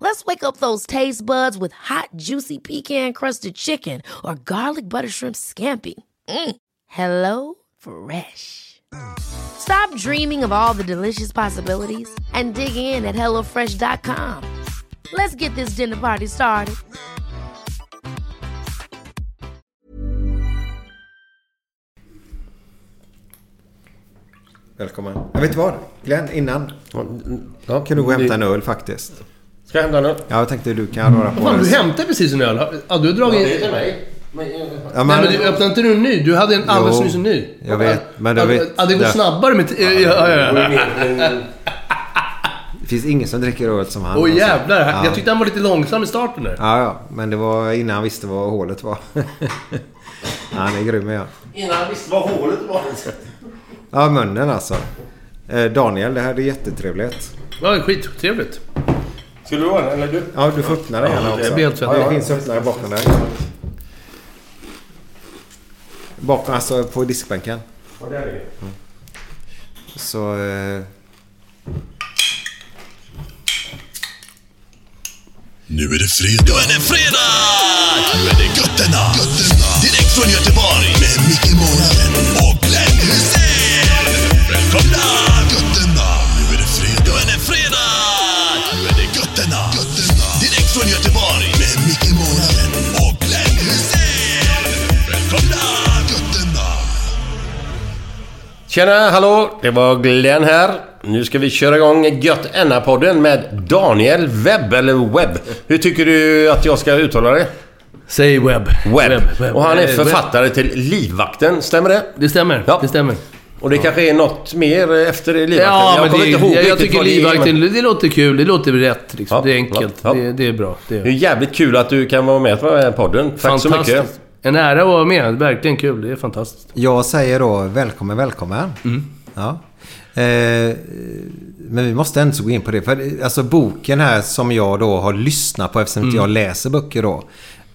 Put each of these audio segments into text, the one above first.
Let's wake up those taste buds with hot, juicy pecan-crusted chicken or garlic butter shrimp scampi. Mm. Hello Fresh. Stop dreaming of all the delicious possibilities and dig in at HelloFresh.com. Let's get this dinner party started. Välkommen. Jag vet vad? Glenn, innan. Ja, Kan du gå och hämta en öl faktiskt? Ska jag hämta öl? Ja, jag tänkte du kan röra på Fan, du dig. hämtade precis en öl. Ja, du har dragit... Det är till mig. Men, Ja, Nej, men du öppnade inte du en ny? Du hade en alldeles Jo, nyss en ny. jag vet, men du ja, vet- Ja, det går snabbare med... Ja, ja, ja. Det finns ingen som dricker öl som han. Åh alltså. jävlar. Ja. Jag tyckte han var lite långsam i starten där. Ja, ja. Men det var innan han visste vad hålet var. Ja, Han är grym ja. Innan jag visste vad hålet var. Ja, munnen alltså. Eh, Daniel, det här är jättetrevligt. Ja, skittrevligt. Ska du ha den eller du? Ja, du får öppna det gärna också. svettig. Ja, det finns öppnare bakom dig. Bakom, alltså på diskbänken. Ja, det är det. Så... Eh, Nu är det fredag. Nu är det fredag! Nu är det götterna. götterna. Direkt från Göteborg. Med Micke Månaden och Glenn Hysén. Välkomna! Götterna. Tjena, hallå! Det var Glenn här. Nu ska vi köra igång Gött Enna-podden med Daniel Webb, eller Webb. Hur tycker du att jag ska uttala det? Säg webb. Webb. Och han är Eh, webb. författare till Livvakten, stämmer det? Det stämmer. Ja. Det stämmer. Och det kanske är något mer efter Livvakten? Ja, jag men kommer det, inte ihåg jag, jag tycker vad det är, livvakten, men det låter kul. Det låter rätt liksom. Ja, det är enkelt. ja, ja. Det, det är bra. Det Det är är jävligt kul att du kan vara med på den podden. Tack så mycket. En ära att vara med. Verkligen kul. Det är fantastiskt. jag säger då välkommen, välkommen. Ja. Eh, men vi måste ändå gå in på det. För alltså boken här som jag då har lyssnat på eftersom inte jag läser böcker då.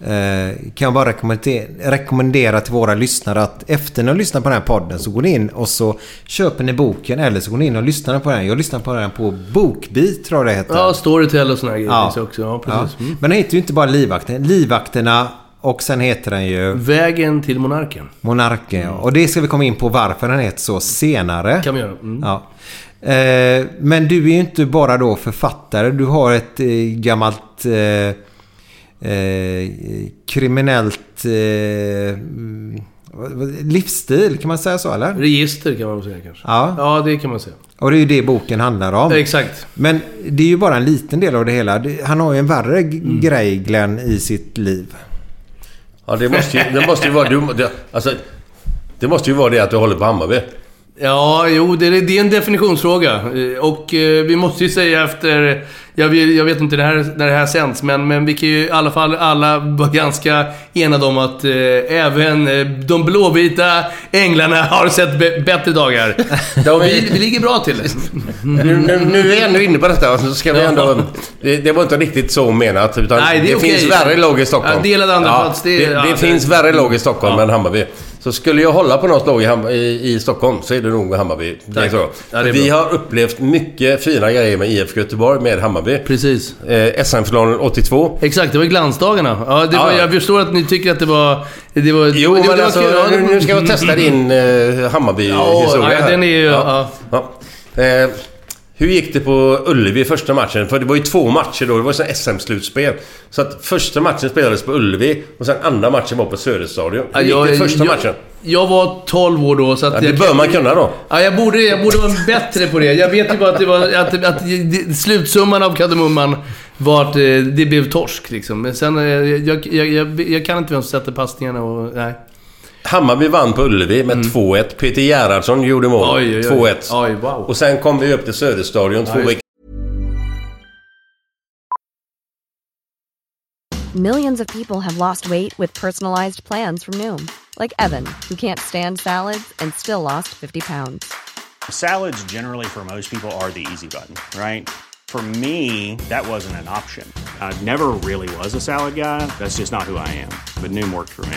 Eh, kan jag bara rekommendera, rekommendera till våra lyssnare att efter ni har lyssnat på den här podden så går ni in och så köper ni boken eller så går ni in och lyssnar på den. Jag lyssnar på den på Bokbit tror jag det heter. Ja, Storytel och här grejer Ja. också. Ja, Ja. precis. Mm. Men den heter ju inte bara Livvakten. Livvakterna och sen heter den ju Vägen till monarken. Monarken. ja. Och det ska vi komma in på varför den heter så senare. Kan vi göra. Mm. Ja. Eh, men du är ju inte bara då författare. Du har ett eh, gammalt eh, eh, kriminellt eh, mm, livsstil. Kan man säga så eller? Register kan man säga kanske. Ja. Ja, det kan man säga. Och det är ju det boken handlar om. Exakt. Men det är ju bara en liten del av det hela. Han har ju en värre Mm. grej Glenn i sitt liv. Ja, det måste ju, det måste ju vara... Du, det, alltså, det måste ju vara det att du håller på Hammarby. Ja, jo, det är, det är en definitionsfråga. Eh, Och eh, vi måste ju säga efter... Jag vet, jag vet inte när det, här, när det här sänds, men, men vi kan ju i alla fall alla vara ganska enade om att eh, även eh, de blåvita änglarna har sett bättre dagar. Ja, vi, vi ligger bra till. Nu, nu, nu är vi ändå inne på detta, så ska vi ändå... Det, det var inte riktigt så menat, utan Nej, det okej. finns värre lag i Stockholm. Ja, delad andra plats, det det, det, ja, det- finns värre lag i Stockholm Ja. än Hammarby. Så skulle jag hålla på något lag i, Ham- i, i Stockholm så är det nog Hammarby. Det är så. Ja, det är vi bra. har upplevt mycket fina grejer med IFK Göteborg med Hammarby. Precis. Eh, SM-finalen 82. Exakt, det var glansdagarna. Ja, det var, Ja, ja. jag förstår att ni tycker att det var... Det var Jo, det, men det var alltså. Ja, nu, nu ska jag testa din eh, Hammarby-historia Ja, här. den är ju... Ja. Ja. Eh, hur gick det på Ullevi första matchen? För det var ju två matcher då. Det var ju SM-slutspel. Så att första matchen spelades på Ullevi och sen andra matchen var på Söderstadion. Hur gick det första jag, matchen? Jag var 12 år då, så att... Ja, det jag, bör man kunna då. Ja, jag borde, jag borde vara bättre på det. Jag vet ju bara att, det var, att, att, slutsumman av kardemumman var att eh, det blev torsk liksom. Men sen, eh, jag, jag, jag, jag kan inte vem som sätter passningarna och... Nej. Hammarby vann på Ullevi med 2-1. Peter Gerhardsson gjorde mål. Mm. Oj, oj, oj. 2-1. Oj, wow. Och sen kom vi upp till Söderstadion två veckor Millions of people have lost weight with personalized plans from Noom, like Evan, who can't stand salads and still lost 50 pounds. Salads, generally, for most people, are the easy button, right? For me, that wasn't an option. I never really was a salad guy. That's just not who I am. But Noom worked for me.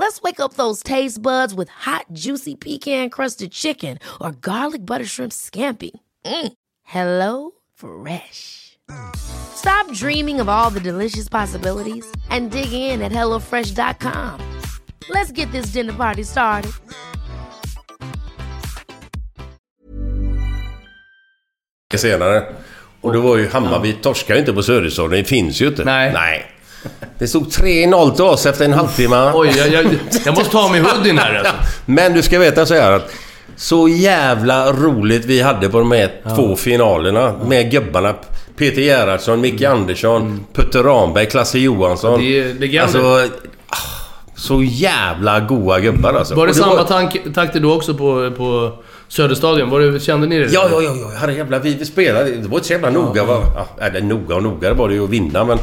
Let's wake up those taste buds with hot, juicy pecan-crusted chicken or garlic butter shrimp scampi. Mm. Hello Fresh. Stop dreaming of all the delicious possibilities and dig in at HelloFresh.com. Let's get this dinner party started. senare. Och då var ju Hammarby torskade ju inte på Söderstadion. Det finns ju inte. Nej. Nej. Det stod 3-0 till oss efter en halvtimme. Oj, jag, jag, jag måste ta av mig hoodien här alltså. Men du ska veta så här att så jävla roligt vi hade på de här två finalerna med gubbarna. Peter Gerhardsson, Micke Andersson, Putte Ramberg, Klasse Johansson. Mm. Det är legender. Alltså... ah, Så jävla goa gubbar alltså. Var det Och samma tank, takter då också på, på Söderstadion? Var det, kände ni det? Ja, ja, ja, ja. Herre jävla, vi, vi spelade. Det var inte så jävla noga. Va? Ja, eller noga och noga, det var det ju att vinna. Men,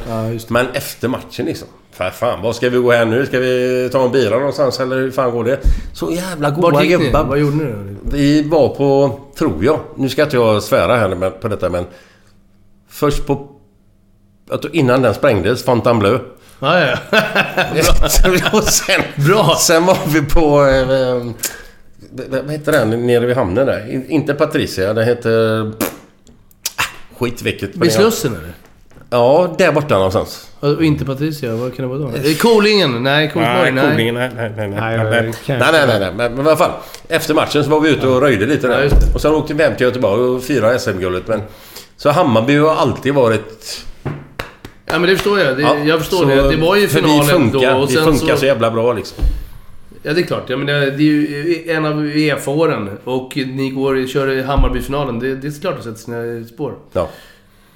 men efter matchen liksom. För fan, vad ska vi gå här nu? Ska vi ta en bira någonstans eller hur fan går det? Så jävla goa Vart gick ni? gubbar. Vad gjorde ni då? Vi var på, tror jag, nu ska inte jag svära här på detta men... Först på... jag tror Innan den sprängdes, Fontainebleau. Ja, ja. och sen, Bra. sen var vi på... Eh, vad heter den nere vid hamnen där? In- Inte Patricia, den heter... Ah, Skit vilket. Vid Slussen eller? Ja, där borta någonstans. Och inte Patricia, vad kan det vara då? Kolingen? Nej, Kungsborg? Nej. Kolingen, nej, nej, nej, nej, Nej, nej, nej, nej, nej, nej, nej, men, i alla fall. Efter matchen så var vi ute och röjde lite där. och sen åkte vi hem till Göteborg och firade SM-guldet. Men, så Hammarby har alltid varit... Ja, men det förstår jag. Det, Ja, jag förstår så- det. Det var ju finalen vi funkar, då. Och vi sen funkar så... så... jävla bra liksom. Ja, det är klart. Ja, men det, är ju en av Uefa-åren. Och ni går, kör Hammarby-finalen. Det, det är klart att det sätter sina spår. Ja.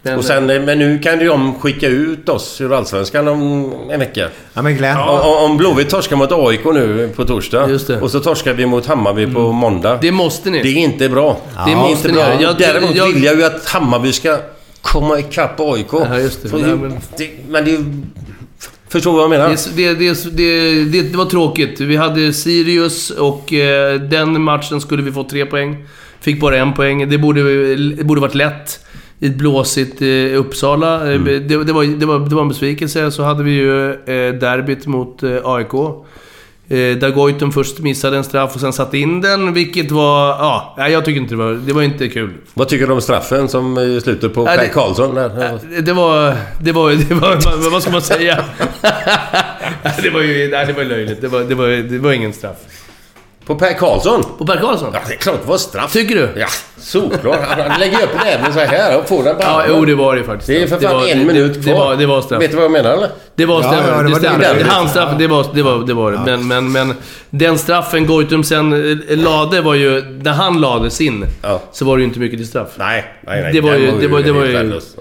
Men, Och sen, men nu kan ju de skicka ut oss ur Allsvenskan om en vecka. Ja men Glenn. Om, om Blåvitt torskar mot AIK nu på torsdag. Just det. Och så torskar vi mot Hammarby på måndag. Det måste ni. Det är inte bra. Det är inte ni bra. Jag- Däremot jag- vill jag ju att Hammarby ska komma ikapp AIK. Ja, just det. Men- det, men det är ju... Förstår du vad jag menar? Det, det, det, det, var tråkigt. Vi hade Sirius och eh, den matchen skulle vi få tre poäng. Fick bara en poäng. Det borde, det borde varit lätt. I ett blåsigt eh, Uppsala. Mm. Det, det, var, det, var, det var en besvikelse. Så hade vi ju eh, derbyt mot eh, AIK. Eh, där Goitom först missade en straff och sen satte in den, vilket var... Ja, jag tycker inte det var... Det var inte kul. Vad tycker du om straffen som i slutet på Nej, Per det- Karlsson? Där? Eh, Det var... Det var... Det var vad- vad ska man säga? det var ju... Nej, det var löjligt. Det var, det var, det var ingen straff. På Per Karlsson? På Per Karlsson? Ja, det är klart det var straff. Tycker du? Ja, solklart. Han lägger upp näven så här och får den på Ja, jo det var det faktiskt. Det är för Det fan var- en det- minut det- kvar. Det var, det var straff. Vet du vad jag menar eller? Det var Ja, stämmer. ja, det det var där det- Handstraffen, det var det. Var, det, var det. Men, men, men den straffen Goitom sen eh, lade var ju... När han lade sin, Ja. så var det ju inte mycket till straff. Nej, nej, nej. Det var ju- det var- det var helt ju- värdelös.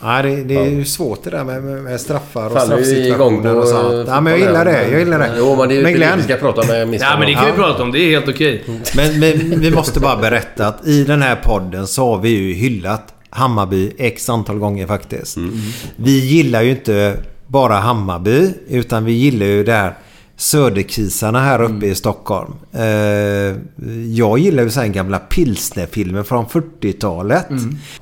Ja. Nej, det, det är ju svårt det där med, med, straffar och straffsituationer och sånt. Ja, men jag gillar det. Jag gillar det. Jo, men det är Men Glenn, vi ska prata med. Ja, men det kan vi prata om. Det är helt okej. men, men vi måste bara berätta att i den här podden så har vi ju hyllat Hammarby x antal gånger faktiskt. Vi gillar ju inte bara Hammarby utan vi gillar ju det här Söderkisarna här uppe i Stockholm. Eh, jag gillar ju sen gamla pilsnerfilmer från 40-talet.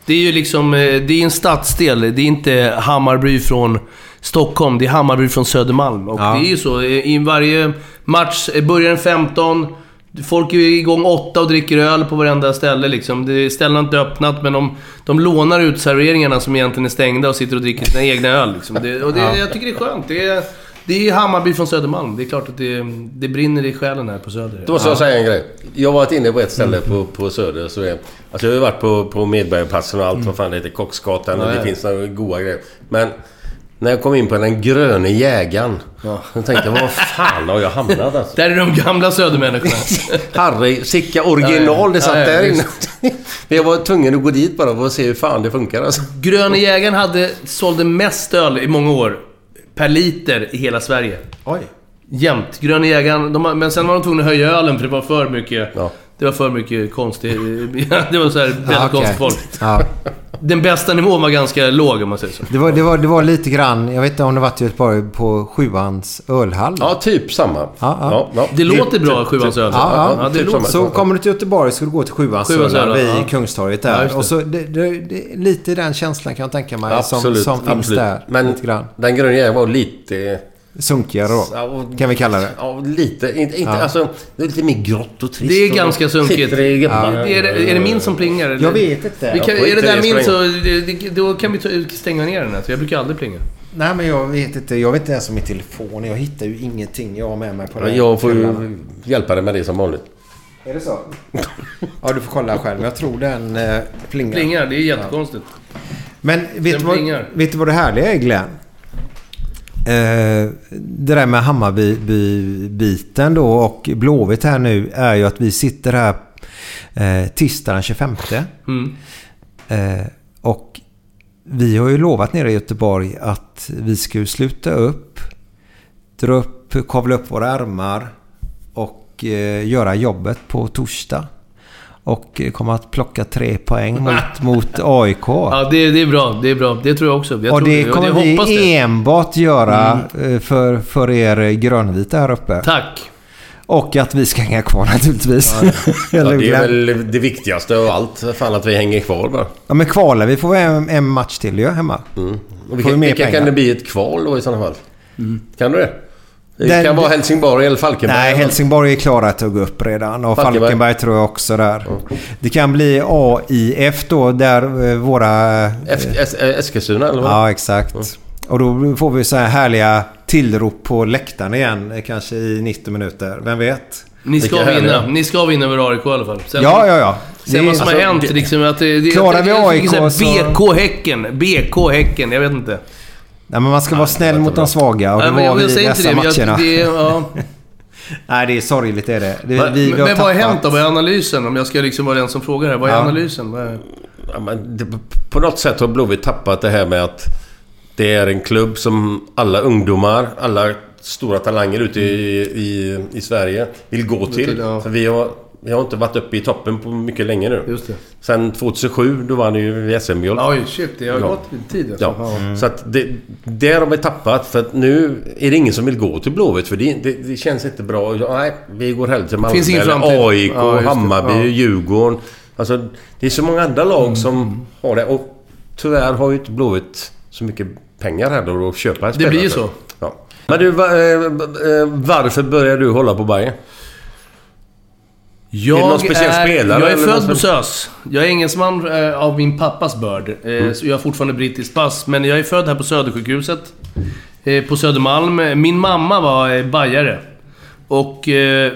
Det är ju liksom... eh, Det är en stadsdel. Det är inte Hammarby från Stockholm. Det är Hammarby från Södermalm. Och Ja. det är ju så. eh, I varje match börjar den 15. Folk är igång 8 och dricker öl på varenda ställe liksom. Det ställena är inte öppnat, men de, de lånar ut serveringarna som egentligen är stängda och sitter och dricker sina egna öl. Liksom. Det, och det, jag tycker det är skönt. Det är, det är Hammarby från Södermalm. Det är klart att det, det brinner i själen här på Söder. Då måste jag säga en grej. Jag har varit inne på ett ställe på, på Söder. Så är, alltså jag har ju varit på, på Medborgarplatsen och allt vad fan det heter. Kocksgatan och det finns några goda grejer. Men när jag kom in på den gröne jägaren. Ja. Så tänkte jag, var fan har jag hamnat alltså? Där är de gamla Södermänniskorna. Harry, Sicka original, det satt Ja, ja, där inne. Men jag var tvungen att gå dit bara för att se hur fan det funkar alltså. Gröna jägaren hade, sålde mest öl i många år. Per liter i hela Sverige. Oj. Jämt. Gröna jägaren. De, men sen var de tvungna att höja ölen för det var för mycket... Ja. Det var för mycket konstigt. det var så här väldigt Ja, okej. konstigt folk. Ja. Den bästa nivån var ganska låg om man säger så. Det, var, det, var, det var lite grann, jag vet inte om det varit i Göteborg, på Sjuans ölhall. Ja, typ samma. ja. Det låter bra, Sjuans öl. Ja, ja. Ja, det typ låter. Så kommer du till Göteborg så ska du gå till Sjuans Sjuans öl öl, vid ja. Kungstorget Ja, där. det. och så det, det, det, lite den känslan kan jag tänka mig som, Absolut, som finns absolut. där. Men lite grann. den jägaren var lite... Sunkigare då, Ja, och- kan vi kalla det. Ja, lite. Inte, inte, Ja. Alltså, det är lite mer grått och trist. Det är ganska sunkigt. Ja. Är, det, är det min som plingar? Eller? Jag vet inte. Vi kan, är det där min så... Det, då kan vi ta, stänga ner den här. Jag brukar aldrig plinga. Nej men jag vet inte. Jag vet inte ens om min telefon. Jag hittar ju ingenting jag har med mig på den. Jag får ju hjälpa dig med det som vanligt. Är det så? Ja du får kolla själv. Jag tror den eh, plingar. Plingar, det är jättekonstigt. Men vet Den du, vad, plingar. vet du vad det härliga är Glenn? Eh, det där med Hammarby-biten då och Blåvitt här nu är ju att vi sitter här eh, tisdag den 25. Mm. Eh, och vi har ju lovat nere i Göteborg att vi ska sluta upp, dra upp, kavla upp våra ärmar och eh, göra jobbet på torsdag. Och kommer att plocka tre poäng mot, mot AIK. Ja, det, det är bra. Det är bra. Det tror jag också. Jag och tror det kommer jag vi det. enbart göra eh, för, för er grönvita här uppe. Tack. Och att vi ska hänga kvar naturligtvis. Ja, Eller det är väl det viktigaste av allt. Fan att vi hänger kvar bara. Ja men kvalar vi får vi en, en match till ju hemma. Och Får vi vilka, mer vilka pengar? kan det bli ett kval då i sådana fall? Kan du det? Det Den- kan vara Helsingborg eller Falkenberg. Nej, Helsingborg är klara att gå upp redan. Och Falkenberg. Falkenberg, tror jag också där. Det kan bli AIF då, där eh, våra... eh, eh, Eskilstuna eller vad? Ja, exakt. Och då får vi så här härliga tillrop på läktaren igen, kanske i 90 minuter. Vem vet? Ni ska vinna. härliga. Ni ska vinna över AIK i alla fall. Sen, Ja, ja, ja. Sen Det- vad som har alltså, hänt det- liksom att det... det Klarar vi AIK så- BK Häcken. BK Häcken. Jag vet inte. Nej, men man ska vara snäll mot de svaga och det Nej, men var vi i dessa det. matcherna. det ja. Nej, det är sorgligt är det. det Men, vi, men vad har hänt då? Vad är analysen? Om jag ska liksom vara den som frågar här. Vad är Ja. analysen? Vad är... Ja, men det, på något sätt har Blåvitt tappat det här med att det är en klubb som alla ungdomar, alla stora talanger ute i, i, i Sverige vill gå till. ja. Så vi har, vi har inte varit uppe i toppen på mycket länge nu. Just det. Sen 2007, då vann ju SM-guld. Oj, shit. Det har Ja. gått tid alltså. Ja, så att det, där har vi tappat. För att nu är det ingen som vill gå till Blåvitt. För det, det, det känns inte bra. Nej, vi går hellre till Malmö. Finns ingen eller framtid. AIK, Ja. Hammarby, Ja. Djurgården. Alltså, det är så många andra lag som har det. Och tyvärr har ju inte Blåvitt så mycket pengar heller att köpa en Det blir ju spelare så. Ja. Men du, eh, eh, varför började du hålla på Bayern? Jag Är det någon speciell spelare, Jag är född på SÖS. Jag är engelsman eh, av min pappas börd. Eh, Mm. så jag har fortfarande brittiskt pass. Men jag är född här på Södersjukhuset. Eh, på Södermalm. Min mamma var bajare. Och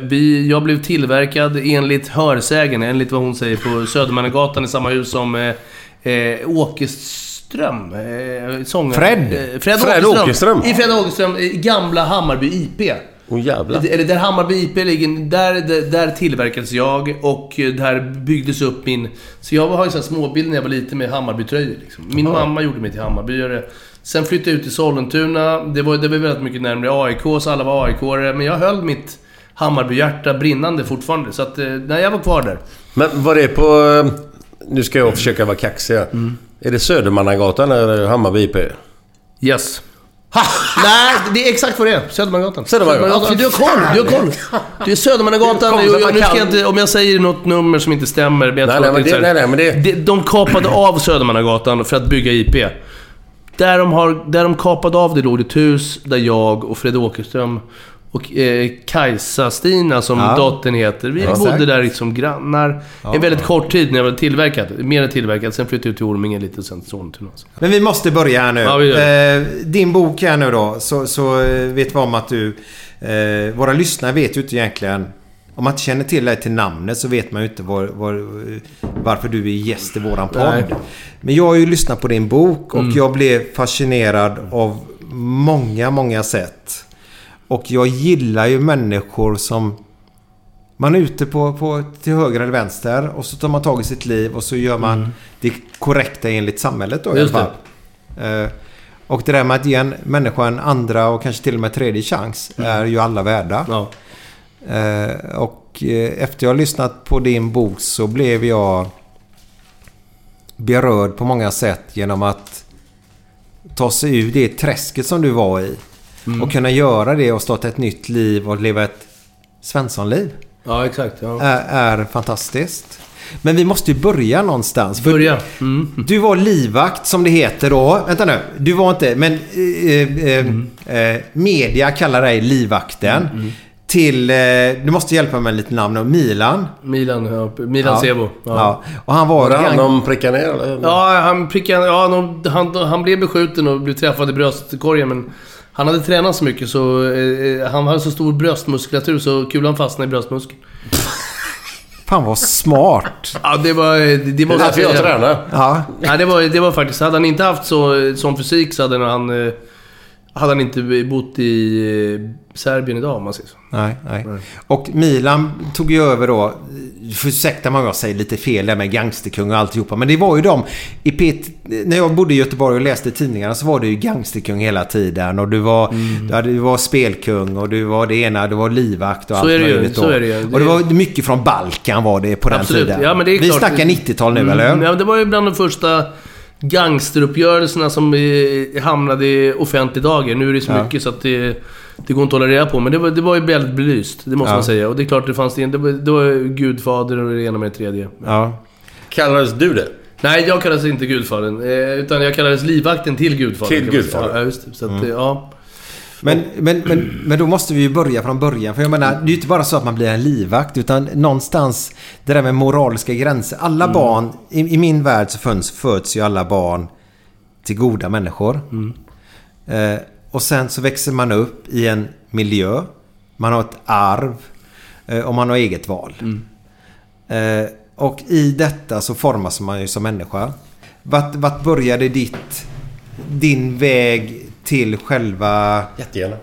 vi, jag blev tillverkad enligt hörsägen, enligt vad hon säger, på Södermannagatan i samma hus som eh, Åkerström. Eh, sångaren. Fred. Eh, Fred, Fred Åkerström. Åkerström. I Fred Åkerström, i gamla Hammarby IP. Åh jävlar. Eller där Hammarby IP ligger, där, där, där tillverkades jag och där byggdes upp min... Så jag har ju sån småbild när jag var liten med Hammarbytröjor. Liksom. Min mamma gjorde mig till Hammarbyare. Sen flyttade jag ut till Sollentuna. Det var, det var väldigt mycket närmare AIK, så alla var aik Men jag höll mitt Hammarbyhjärta brinnande fortfarande. Så att, eh, nej, jag var kvar där. Men var det på... eh, Nu ska jag försöka vara kaxig. Mm. Är det Södermannagatan eller Hammarby IP? Yes. Nej, det är exakt vad det är. Södermannagatan. Södermannagatan. Du har koll, du har koll. Det är Södermannagatan. Det Nu ska jag inte, om jag säger något nummer som inte stämmer, men jag Nej, tror nej, att men det nej, nej, men det- De- De kapade av Södermannagatan för att bygga IP. Där de, har, där de kapade av det låg ett hus där jag och Fred Åkerström och eh, Kajsa-Stina, som Ja. dottern heter, vi Ja, bodde exakt. där liksom grannar. En väldigt kort tid när jag var tillverkad. Mer än tillverkad. Sen flyttade jag till Orminge lite sen till Sollentuna. Men vi måste börja här nu. Ja, eh, din bok här nu då. Så, så eh, vet vi om att du... Eh, våra lyssnare vet ju inte egentligen... Om man inte känner till dig till namnet så vet man ju inte var, var, varför du är gäst i våran podd. Nej. Men jag har ju lyssnat på din bok och jag blev fascinerad av många, många sätt. Och jag gillar ju människor som... Man är ute på, på, till höger eller vänster och så tar man tag i sitt liv och så gör man det korrekta enligt samhället då i alla Just det. fall. Eh, och det där med att ge en människa en andra och kanske till och med tredje chans är ju alla värda. Ja. Eh, och eh, efter jag har lyssnat på din bok så blev jag berörd på många sätt genom att ta sig ur det träsket som du var i. Och kunna göra det och starta ett nytt liv och leva ett Svenssonliv. ja, exakt. Ja. Är, är fantastiskt. Men vi måste ju börja någonstans. Börja. Mm. Du var livvakt som det heter då. Vänta nu. Du var inte... Men eh, eh, eh, media kallar dig livvakten. Till... Eh, du måste hjälpa mig med lite namn. Milan. Milan, ja. Milan Sebo. Ja. Ja. Och han var... Var det han om pricka ner eller? Ja, han prickade... Ja, de- han, han blev beskjuten och blev träffad i bröstkorgen, men... Han hade tränat så mycket så... Eh, han hade så stor bröstmuskulatur så kulan fastnade i bröstmuskeln. Fan vad smart. Ja, det var... Det, det Det är måste därför jag tränar. Ja. Ja, det var, det var faktiskt... Hade han inte haft så, sån fysik så hade han... eh, Hade han inte bott i eh, Serbien idag om man säger så. Nej, nej. Och Milan tog ju över då, ursäkta mig om jag säger lite fel där med gangsterkung och alltihopa. Men det var ju de i P När jag bodde i Göteborg och läste tidningarna så var det ju gangsterkung hela tiden. Och du var, Mm. du, hade, du var spelkung och du var det ena, du var livvakt och Så allt är det ju, möjligt så är det ju. Och det var mycket från Balkan var det på den Absolut. tiden. Ja, men det är Vi klart. snackar 90-tal nu, eller Mm, hur? Ja, det var ju bland de första gangsteruppgörelserna som eh, hamnade i offentlig dager. Nu är det så Ja. mycket så att det, det går inte att hålla reda på. Men det var, det var ju väldigt belyst, det måste Ja. man säga. Och det är klart det fanns det, det var, det var Gudfader och det ena med det tredje. Ja. Kallades du det? Nej, jag kallades inte Gudfadern. Eh, utan jag kallades livvakten till Gudfadern. Till. Gudfadern. Ja, just det. Så Mm. att, eh, ja. Men, men, men, men då måste vi ju börja från början. För jag menar, det är ju inte bara så att man blir en livvakt. Utan någonstans, det där med moraliska gränser. Alla barn, i, i min värld så föds, föds ju alla barn till goda människor. Eh, och sen så växer man upp i en miljö. Man har ett arv. Eh, och man har eget val. Eh, och i detta så formas man ju som människa. Vart, vart började ditt, din väg till själva Jättegärna.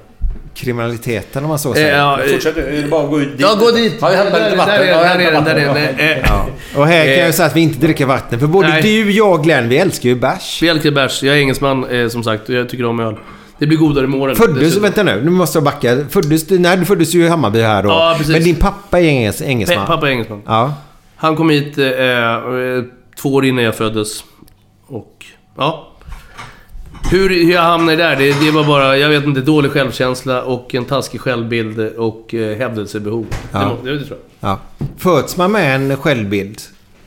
kriminaliteten om man så Eh, säger? ja, eh, Fortsätt. Det bara gå ut dit? ja, gå dit! Ja, jag hämtar lite vatten. Där är den, där är den. Eh, Och här kan Eh. jag säga att vi inte dricker vatten. För både Nej. du, jag och Glenn, vi älskar ju bärs. Vi älskar bärs. Jag är engelsman, eh, som sagt, och jag tycker om öl. Det blir godare med åren. Föddes, vänta nu, nu måste jag backa. Föddes du, nej du föddes ju i Hammarby här då. Ja, precis. Men din pappa är enges, engelsman. Pe- Pappa är engelsman. Ja. Han kom hit eh, eh, två år innan jag föddes. Och, ja. Hur, jag hamnade där, det, det var bara, jag vet inte, dålig självkänsla och en taskig självbild och eh, hävdelsebehov. Ja. Det, må- det, det tror jag. ja. Föds man med en självbild?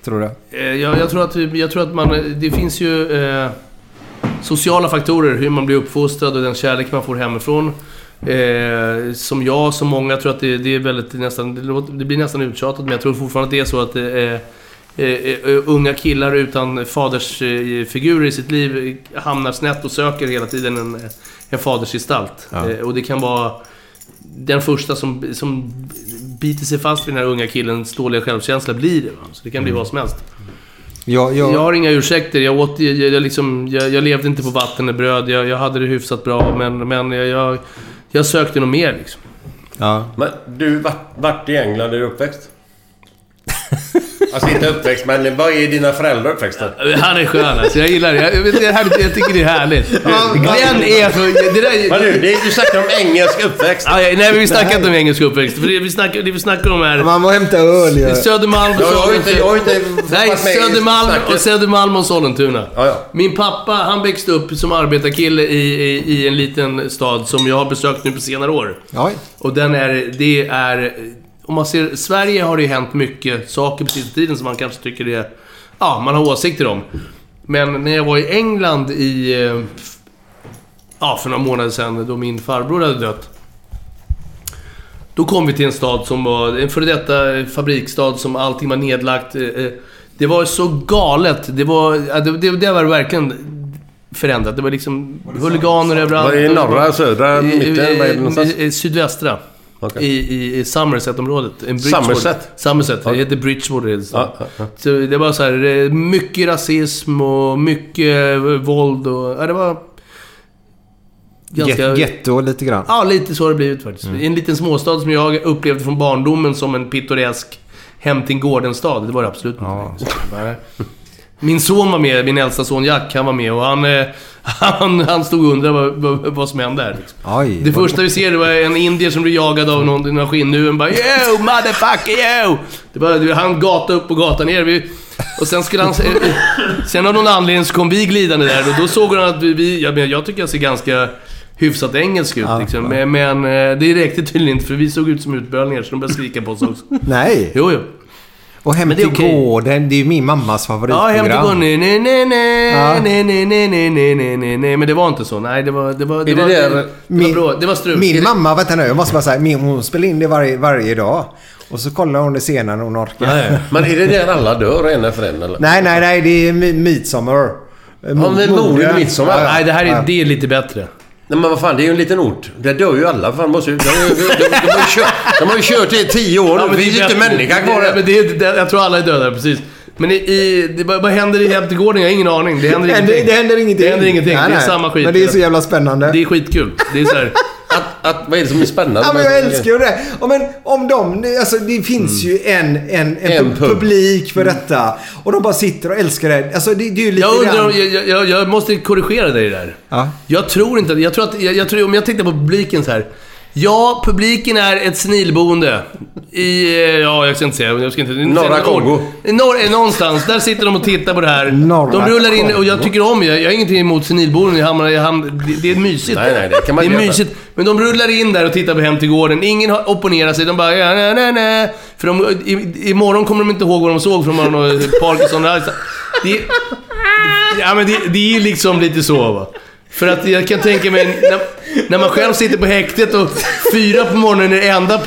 Tror du? Eh, Jag, jag, tror att, jag tror att man... Det finns ju eh, sociala faktorer, hur man blir uppfostrad och den kärlek man får hemifrån. Eh, som jag, som många, tror att det, det är väldigt nästan... Det, blir nästan uttjatat, men jag tror fortfarande att det är så att eh, eh, eh, unga killar utan fadersfigurer i sitt liv hamnar snett och söker hela tiden en, en fadersgestalt. Ja. Eh, och det kan vara... den första som, som biter sig fast vid den här unga killens dåliga självkänsla blir det. Va? Så det kan bli vad som helst. Jag, jag, Jag har inga ursäkter. Jag, åt, jag, jag, liksom, jag, jag levde inte på vatten och bröd. Jag, jag hade det hyfsat bra, men, men jag, jag, jag sökte nog mer liksom. ja. Men du, vart, vart i England är du uppväxt? Alltså inte uppväxt, men vad är dina föräldrar uppväxta? Han är skön alltså. Jag gillar det. Jag, jag, jag tycker det är härligt. Glenn är så... Det där, Men du, det, du snackar om engelsk uppväxt. Ja, nej, men vi snackar inte om engelsk uppväxt. För det vi snackar, det vi snackar om är Man må hämta öl ju. Södermalm och Jag har ju inte, jag har ju Sollentuna. inte Nej, Södermalm och. Södermalm och Sollentuna. Ja. Min pappa, han växte upp som arbetarkille i, i, i en liten stad som jag har besökt nu på senare år. Oj. Och den är, det är... Om man ser, Sverige har det ju hänt mycket saker på sista tiden som man kanske tycker är... Ja, man har åsikter om. Men när jag var i England i... eh, Ja, för några månader sedan då min farbror hade dött. Då kom vi till en stad som var en före detta fabriksstad som allting var nedlagt. Eh, eh, Det var så galet. Det var, det, det, det var verkligen förändrat. Det var liksom huliganer överallt. Var det i norra, södra, mitten? Var är det någonstans? Sydvästra. Okej. I, i, I Somerset-området. Somerset? Somerset. Det heter Bridgewater. stan. Ja, ja, ja. Så det var så här, mycket rasism och mycket eh, våld och... Ja, det var... Get- Getto lite grann. Ja, lite så har det blivit faktiskt. I en liten småstad som jag upplevde från barndomen som en pittoresk hem till gården-stad. Det var det absolut inte. Nej. Min son var med, min äldsta son Jack, han var med och han, eh, han, han stod och undrade vad, vad, vad som hände här. Liksom. Det första vi ser det var en indier som blir jagad av någon, någon skinnuen bara Yo motherfucker yo! Det var, han gata upp och gata ner. Vi, och sen skulle han... eh, Sen av någon anledning så kom vi glidande där och då såg han att vi... jag, jag tycker jag ser ganska hyfsat engelsk ut liksom. Men, men eh, det räckte tydligen inte för vi såg ut som utbölningar så de började skrika på oss också. Nej. Jo, jo. Och Hem Men det är till okej. gården, det är ju min mammas Ja, favoritprogram. hem till gården. Nej, nej, nej, nej, Ja. nej, nej, nej, nej, nej, nej, nej, nej. Men det var inte så. Nej, det var... Det var, det Är det var, där- det, var Min- bra. Det var strul. Är Min det- mamma, vänta nu, jag måste bara säga, min, hon spelar in det varje, varje dag. Och så kollar hon det senare när hon orkar. Nej. Men är det där alla dör en efter en eller? Nej, nej, nej, det är Mi- Midsommar. Ja, men morden i Midsommar. Nej, det här är, Ja. det är lite bättre. Nej men vad fan, det är ju en liten ort. Där dör ju alla. Fan, måste de, de, de, de, har ju kört, de har ju kört i tio år nu. Det finns ju inte människa kvar Det- där. men det, är- det, Jag tror alla är döda, precis. Men i, i, det, vad händer i Hämtegården? Jag har ingen aning. Det händer, ingenting. det händer ingenting. Det händer ingenting. Nej, det är nej. samma skit. Men det är så jävla spännande. Det är skitkul. Det är så här, Att, vad är det som är spännande? Ja, men jag älskar ju det. Ja, men om de... Alltså, det finns ju en, en, en, En pu- pub. publik för detta. Och de bara sitter och älskar det. Alltså, det, det är ju lite jag undrar grann- jag- jag, jag måste korrigera dig där. Ja. Jag tror inte... Jag tror att... Jag, jag tror, om jag tittar på publiken så här. Ja, publiken är ett senilboende. I... eh, Ja, jag ska inte säga. Jag ska inte, Norra säga- Kongo. Norr, eh, någonstans. Där sitter de och tittar på det här. Norra de rullar in och jag tycker om jag, jag har ingenting emot senilboenden. Jag hamnar, jag hamnar, det, det är mysigt. Nej, nej, det kan man Det är göra. mysigt. Men de rullar in där och tittar på Hem till gården. Ingen har opponerat sig. De bara ja, nej, nej, nej. För de, i, imorgon kommer de inte ihåg vad de såg för de har någon Parkinson. Det, ja, men det, det är liksom lite så va. För att jag kan tänka mig när, när man själv sitter på häktet och fyra på morgonen är det enda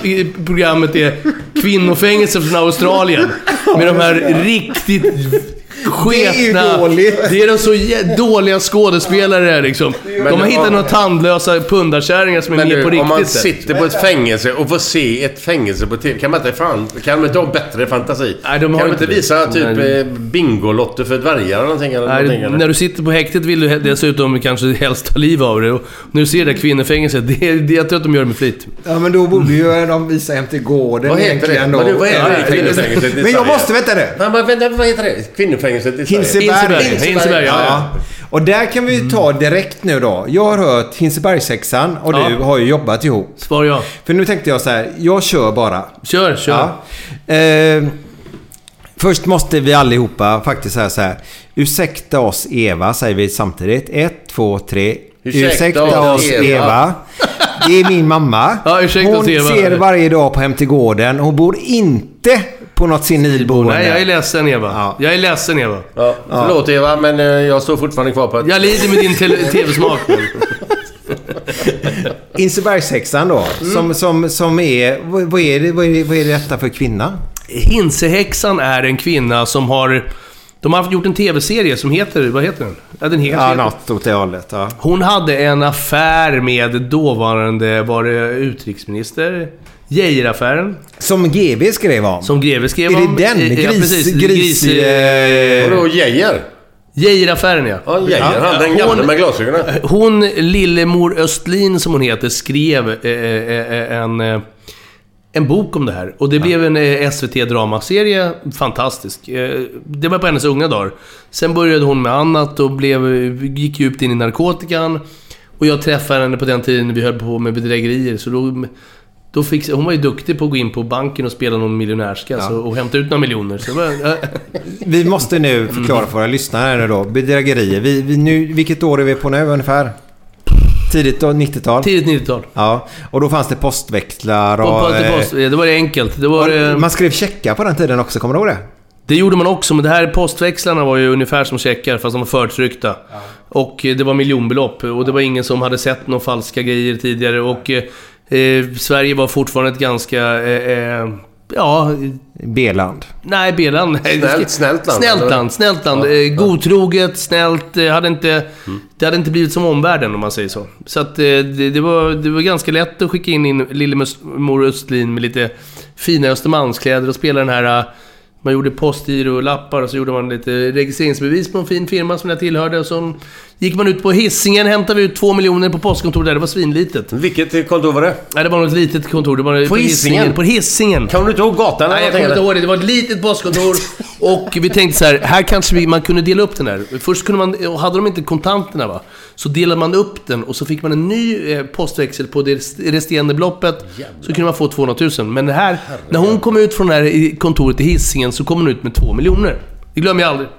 programmet är kvinnofängelse från Australien. Med de här riktigt sketna... Det är ju dåligt. Det är de så dåliga skådespelare liksom. De har hittat några tandlösa pundarkärringar som är Men med på om man riktigt. sitter på ett fängelse och får se ett fängelse på TV. Kan man inte fan... Kan de inte ha bättre fantasi? Nej, de har kan de inte visa typ Nej. eh, Bingolotter för dvärgar eller någonting? Eller Nej, någonting eller? när du sitter på häktet vill du dessutom kanske helst ta liv av det. Och när du ser det där kvinnofängelset, det, det, jag tror att de gör det med flit. Ja, men då borde ju de visa hem till gården Vad heter det? Men vad är det i kvinnofängelset Men jag måste veta det. Men vänta, vad heter det? Kvinnofängelset i Sverige? Hinseberg. Hinseberg, Hinseberg, ja. Ja. Och där kan vi ta direkt nu då. Jag har hört Hinsebergshäxan och Ja. du har ju jobbat ihop. Svar ja. För nu tänkte jag så här, jag kör bara. Kör, kör. Ja. Eh, först måste vi allihopa faktiskt säga så här. Ursäkta oss Eva, säger vi samtidigt. Ett, två, tre. Ursäkta Ursäkta, oss, Eva. Eva. Det är min mamma. Ja, ursäkta Hon oss, Eva. ser varje dag på Hem till gården. Hon bor inte på något senilboende. Nej, jag är ledsen Eva. Ja. Jag är ledsen Eva. Ja, förlåt Eva, men eh, jag står fortfarande kvar på att... Jag lider med din tv-smak. Insebergshäxan då. Mm. Som, som, som är... Vad, vad, är det, vad, är det, vad är detta för kvinna? Hinsehäxan är en kvinna som har De har gjort en TV-serie som heter... Vad heter den? Ja, den heter... Ja, något åt det hållet. Ja. Hon hade en affär med dåvarande, var det utrikesminister? Geijeraffären. Som GB skrev om. Som Greve skrev Är det om. den? Eh, ja, Gris- precis. gris- eh, Vadå, Geijer? Geijeraffären ja. Ja, Geijer. Han den Hon- gamla med glasögonen. Hon, Lillemor Östlin som hon heter, skrev eh, eh, en, eh, en bok om det här. Och det blev en eh, SVT-dramaserie. Fantastisk. Eh, det var på hennes unga dagar. Sen började hon med annat och blev, gick djupt in i narkotikan. Och jag träffade henne på den tiden när vi höll på med bedrägerier. Så då, då fick, hon var ju duktig på att gå in på banken och spela någon miljonärska så, och hämta ut några miljoner. Så det var, eh, Vi måste nu förklara för våra lyssnare nu då. Bedrägerier. Vi, vi, nu, vilket år är vi på nu ungefär? Tidigt då, 90-tal? tidigt 90-tal. Ja. Och då fanns det postväxlar och... på, till eh, post, det var det enkelt. Det var... eh, Man skrev checkar på den tiden också, kommer du ihåg det? Det gjorde man också, men det här postväxlarna var ju ungefär som checkar, fast de var förtryckta. Och eh, det var miljonbelopp, och det var ingen som hade sett några falska grejer tidigare. Och eh, Sverige var fortfarande ett ganska... Eh, eh, ja... B-land. Nej, B-land. Snällt- snällt land, Snällt land, snällt land. Eh, godtroget, snällt. Hade inte, Mm. Det hade inte blivit som omvärlden om man säger så. Så att det, det, var, det var ganska lätt att skicka in, in Lillemor Östlin med lite fina Östermalmskläder och spela den här... Man gjorde postgirolappar och så gjorde man lite registreringsbevis på en fin firma som jag tillhörde. Och så gick man ut på Hisingen, hämtade vi ut två miljoner på postkontoret där. Det var svinlitet. Vilket kontor var det? Nej, det var något litet kontor. Det var på, Hisingen? På Hisingen. Kan du inte ihåg gatan? Nej, jag kommer inte ihåg det. Det var ett litet postkontor. Och vi tänkte så här, här kanske vi, man kunde dela upp den här. Först kunde man, och hade de inte kontanterna va, så delade man upp den och så fick man en ny eh, postväxel på det resterande beloppet. Så kunde man få 200 000. Men det här, när hon kom ut från det här kontoret i Hisingen så kom hon ut med 2 miljoner. Det glömmer jag aldrig.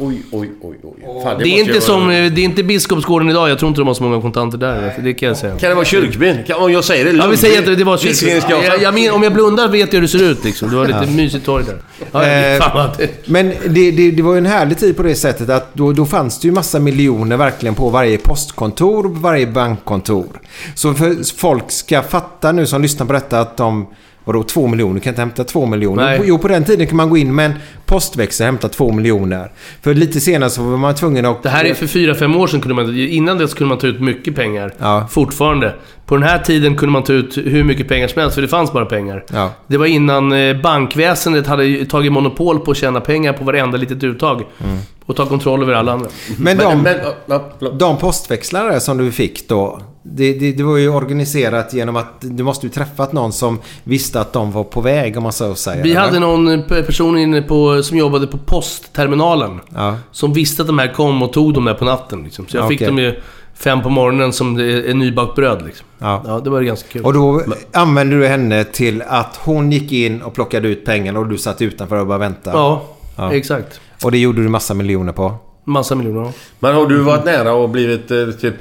Oj, oj, oj, oj. Fan, Det är, måste inte som, det är inte Biskopsgården idag. Jag tror inte de har så många kontanter där. Det kan jag säga. Kan det vara kyrkbyn? Kan, om jag säger det? Ja, vi säger att det, det var Kyrkbygårdsgatan. jag, jag men, Om jag blundar vet jag hur det ser ut liksom. Det var lite mysigt torg där. Ja, Eh, det- Men det, det, det var ju en härlig tid på det sättet att då, då fanns det ju massa miljoner verkligen på varje postkontor varje bankkontor. Så för folk ska fatta nu som lyssnar på detta att de Vadå två miljoner? Kan inte hämta två miljoner? Nej. Jo, på den tiden kan man gå in med en postväxel och hämta två miljoner. För lite senare så var man tvungen att... Det här är för fyra fem år sedan kunde man... Innan dess kunde man ta ut mycket pengar. Ja. Fortfarande. På den här tiden kunde man ta ut hur mycket pengar som helst, för det fanns bara pengar. Ja. Det var innan eh, bankväsendet hade tagit monopol på att tjäna pengar på varenda litet uttag. Mm. Och ta kontroll över alla andra. Men de, Men, men, ja, de postväxlare som du fick då. Det, det, det var ju organiserat genom att du måste ju träffat någon som visste att de var på väg om man så säger. Vi eller? hade någon person inne på, som jobbade på postterminalen. Ja. Som visste att de här kom och tog dem där på natten. Liksom. Så jag fick Okej. dem ju fem på morgonen som det är nybakt bröd. Liksom. Ja. Ja, det var ganska kul. Och då använde du henne till att hon gick in och plockade ut pengarna och du satt utanför och bara väntade. Ja, Ja. exakt. Och det gjorde du massa miljoner på. Massa miljoner. ja. Men har du varit nära och blivit eh, typ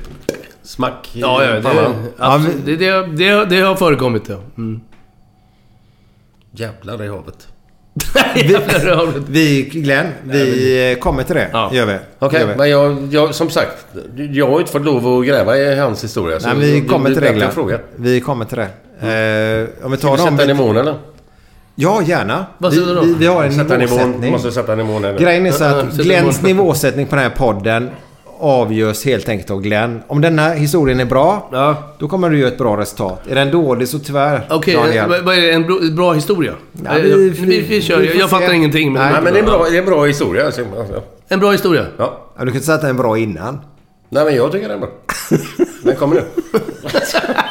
smack i Ja, ja, pannan? det, absolut. det, det, det, det har förekommit ja. Mm. Jävlar i havet. Jävlar, Vi, Glenn, vi eh, kommer till det. Ja. Gör vi. Okej, Gör vi. men jag, jag, som sagt. Jag har ju inte fått lov att gräva i hans historia. Så Nej, vi kommer till det bättre Glenn. fråga. Vi kommer till det. Eh, om vi Ska tar vi sätta den i mån eller? Ja, gärna. Vad vi, säger du då? vi, vi har en Sätta nivåsättning. Måste sätta mån eller? Grejen är så att Glenns nivån. nivåsättning på den här podden avgörs helt enkelt av Glenn. Om denna historien är bra, Ja. då kommer du göra ett bra resultat. Är den dålig så tyvärr, Okej, Daniel. vad vad är det? En bra, historia? Ja, Eh, vi- vi, vi, kör. vi får jag fattar ingenting, men... Nej. Nej, men det är en bra, det är en bra historia. alltså. En bra historia? Ja. Ja, du kan inte säga att den är bra innan. Nej, men jag tycker den är bra. Den kommer nu.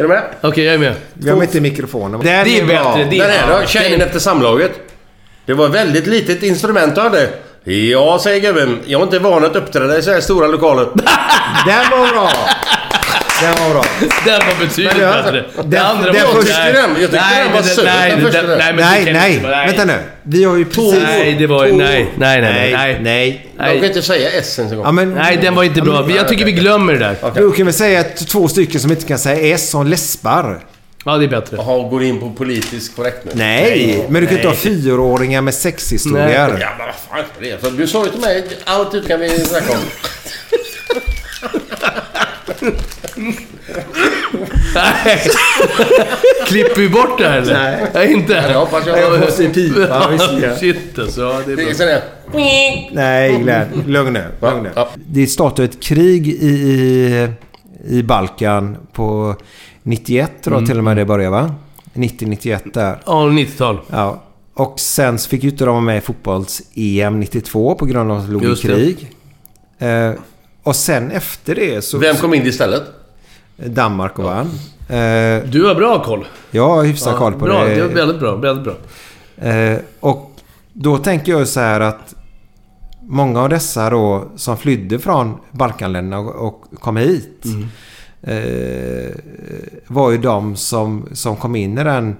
är du med? Okej, jag är med. Vi har inte mikrofonen. Den Det är bra. bättre, det- Den är Ja, då. Tjejen den är- efter samlaget. Det var väldigt litet instrument du hade. Ja, säger gubben. Jag är inte van att uppträda i så här stora lokaler. Den var bra! Den var bra. Den var betydligt Men det- bättre. den- Det andra den var... första- nej, den- jag tyckte nej, den var söt, Nej, den där. nej, men Nej, nej. inte vara- Vänta nu. Vi har ju precis... Nej, det var... Nej, nej, nej, nej. Nej, nej. nej. Jag kan inte säga S ens en gång. Ja, men, Nej, den var inte bra. Jag tycker vi glömmer det där. Du kan väl säga att två stycken som inte kan säga S som läspar? Ja, det är bättre. Jaha, går in på politisk korrekt nu. Nej, men du kan inte ha fyraåringar med sexhistorier. Ja, men vad fan är det? För du sa ju till mig allt ut kan vi snacka om. Nej. Klipper vi bort det här eller? Nej. Nej, inte? Jag hoppas jag... Jag måste ju pipa. ja. Shit alltså. Ja, det är Det är. Nej, Glenn. Lugn nu. Lugn nu. Ja. Det startade ett krig i, i, i Balkan på 91 då till och med det började va? 90-91 där. Ja, 90-tal. Ja. Och sen så fick ju inte de vara med i fotbolls-EM 92 på grund av att de låg i Just det. krig. Eh, och sen efter det så... Vem kom in istället? Danmark och vann. Eh, Du har bra koll. jag har hyfsat koll på bra, det. det är väldigt bra. Väldigt bra. Eh, och då tänker jag så här att många av dessa då som flydde från Balkanländerna och, kom hit eh, var ju de som, som kom in i den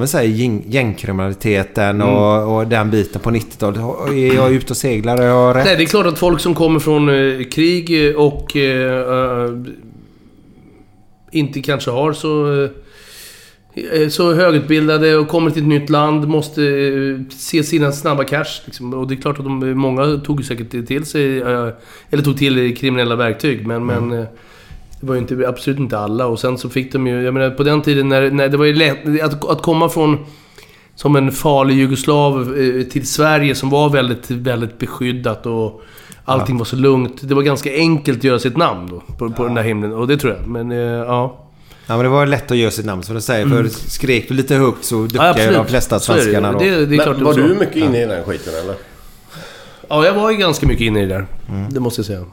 väl säga gäng, gängkriminaliteten och, och den biten på 90-talet. Är jag ute och seglar? Är jag rätt? Nej, det är klart att folk som kommer från eh, krig och eh, inte kanske har så, eh, så högutbildade och kommer till ett nytt land måste eh, se sina snabba cash. Liksom. Och det är klart att de, många tog säkert till sig, eh, eller tog till kriminella verktyg. Men, men eh, det var ju inte, absolut inte alla. Och sen så fick de ju, jag menar på den tiden när, när det var ju lätt att, att komma från som en farlig jugoslav eh, till Sverige som var väldigt, väldigt beskyddat och allting var så lugnt. Det var ganska enkelt att göra sitt namn då, på, på den där himlen. Och det tror jag. Men eh, ja. Ja, men det var lätt att göra sitt namn som du säger. För skrek du lite högt så ja duckade ju de flesta det. svenskarna då. Det, det är klart Men det var så. du mycket inne i den skiten eller? Ja, jag var ju ganska mycket inne i det där. Mm. Det måste jag säga.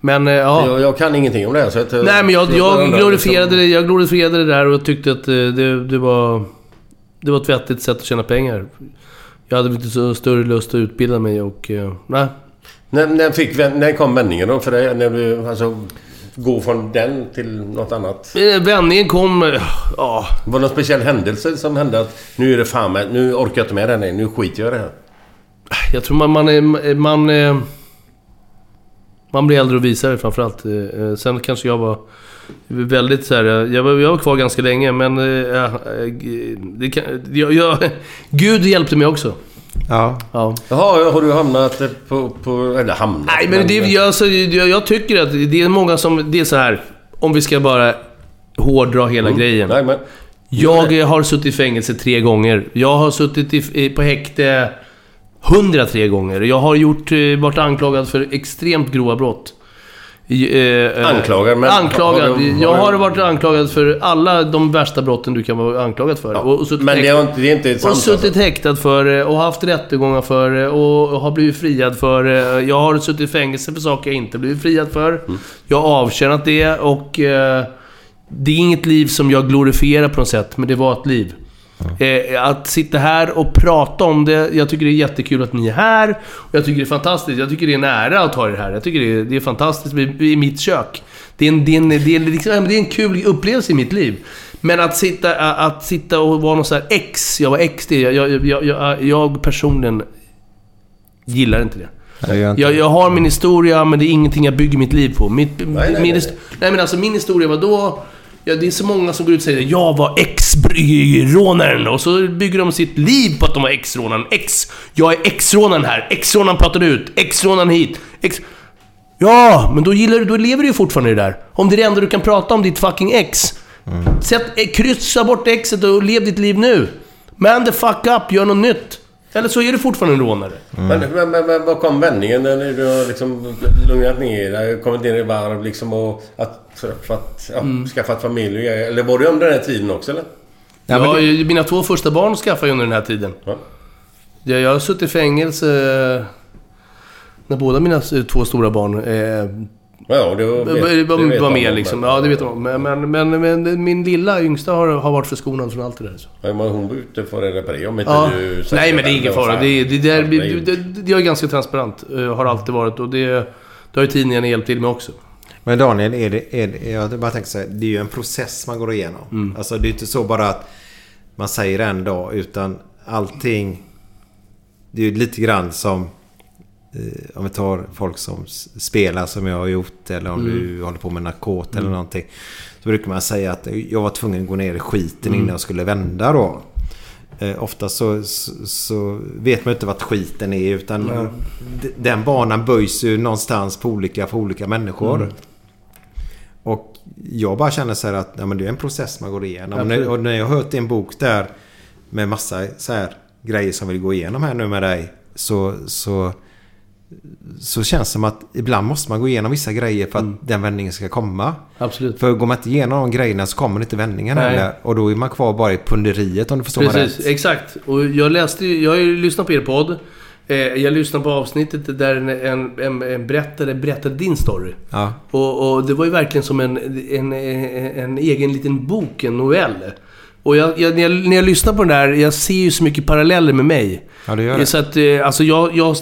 Men eh, ja. Jag, jag kan ingenting om det här så att, Nej men jag, jag, undrar glorifierade liksom- det, jag glorifierade det där och tyckte att eh, det, det var... Det var ett vettigt sätt att tjäna pengar. Jag hade inte så större lust att utbilda mig och... eh, Nej. När, när, fick, när kom vändningen då för dig? När du alltså... Gå från den till något annat? Eh, Vändningen kom... eh, Ja. Var det någon speciell händelse som hände att nu är det fan med, nu orkar jag inte med det här, nu skiter jag i det här. Jag tror man, man är... Man, eh, man blir äldre och visare framförallt. Sen kanske jag var väldigt så här, jag var, jag var kvar ganska länge men... eh, Det kan, jag, jag, Gud hjälpte mig också. Ja. Ja. Jaha, har du hamnat på... på eller hamnat? Nej men det, jag, alltså, jag, jag tycker att det är många som... Det är så här Om vi ska bara hårdra hela grejen. Nej, men... Jag har suttit i fängelse tre gånger. Jag har suttit i, i- på häkte 103 gånger. Jag har gjort, eh, varit anklagad för extremt grova brott. Eh, eh, Anklagad, men- Anklagad. har du- jag har har du- varit anklagad för alla de värsta brotten du kan vara anklagad för. Och, och suttit Men det är inte, det är inte och sant suttit alltså. häktad för det och haft rättegångar för det och har blivit friad för. Jag har suttit i fängelse för saker jag inte blivit friad för. Mm. Jag har avtjänat det och... Eh, det är inget liv som jag glorifierar på något sätt, men det var ett liv. Eh, att sitta här och prata om det. Jag tycker det är jättekul att ni är här. Jag tycker det är fantastiskt. Jag tycker det är en ära att ha er här. Jag tycker det är, det är fantastiskt i, mitt kök. Det är, en, det, är en, det, är liksom, det är en kul upplevelse i mitt liv. Men att sitta, att sitta och vara någon sån här ex. Jag var ex det. Jag, jag, jag, jag, jag personligen gillar inte det. Inte Jag, jag har min historia, men det är ingenting jag bygger mitt liv på. Mitt, nej, nej. min, hist- nej, men alltså min historia var då... Ja, det är så många som går ut och säger jag var ex-rånaren och så bygger de sitt liv på att de var ex-rånaren. Ex, jag är ex-rånaren här. Ex-rånaren pratade ut. Ex-rånaren hit. Ex... Ja, men då, gillar du, då lever du ju fortfarande i det där. Om det är det enda du kan prata om, ditt fucking ex. Sätt, eh, kryssa bort exet och lev ditt liv nu. Man the fuck up, gör något nytt. Eller så är du fortfarande en rånare. Men, men, men, men vad kom vändningen när du har liksom lugnat ner dig, kommit ner i varv liksom och att, träffat, ja, Mm. skaffat familj? Eller var du under den här tiden också eller? Ja, men Ja, Mina två första barn skaffade jag under den här tiden. Ja. Jag, jag har suttit i fängelse eh, när båda mina två stora barn eh, Ja, det var, var, det var, vet var med om, liksom. men- Ja, det vet man. Men, men, men, men min lilla yngsta har, har varit förskonad från allt det där. Så. Ja, men hon var ute för på det om inte Ja. du... säger Nej, men det är ingen fara. Det, det, det är det, det, det, är ganska transparent. eh, Har alltid varit. Och det, det har ju tidningarna hjälpt till med också. Men Daniel, är det, är det, jag bara tänker så här, det är ju en process man går igenom. Mm. Alltså det är inte så bara att man säger en dag utan allting... Det är ju lite grann som... Eh, om vi tar folk som spelar som jag har gjort eller om Mm. du håller på med narkot eller någonting. Så brukar man säga att jag var tvungen att gå ner i skiten Mm. innan jag skulle vända då. Eh, ofta så, så, så vet man inte vart skiten är utan d- den banan böjs ju någonstans på olika, för olika människor. Och jag bara känner så här att ja, men det är en process man går igenom. När, och när jag har hört din bok där med massa så här grejer som vi vill gå igenom här nu med dig. Så, så, så känns det som att ibland måste man gå igenom vissa grejer för att Mm. den vändningen ska komma. Absolut. För går man inte igenom de grejerna så kommer inte vändningen Nej. heller. Och då är man kvar bara i punderiet om du förstår mig Precis, rätt. exakt. Och jag läste jag har ju lyssnat på er podd. Eh, Jag lyssnade på avsnittet där en, en, en, berättare berättade din story. Ja. Och, och det var ju verkligen som en, en, en egen liten bok, en novell. Och jag, jag, när, jag, när jag lyssnar på den där, jag ser ju så mycket paralleller med mig. Ja, det gör det. Så att, eh, alltså jag, jag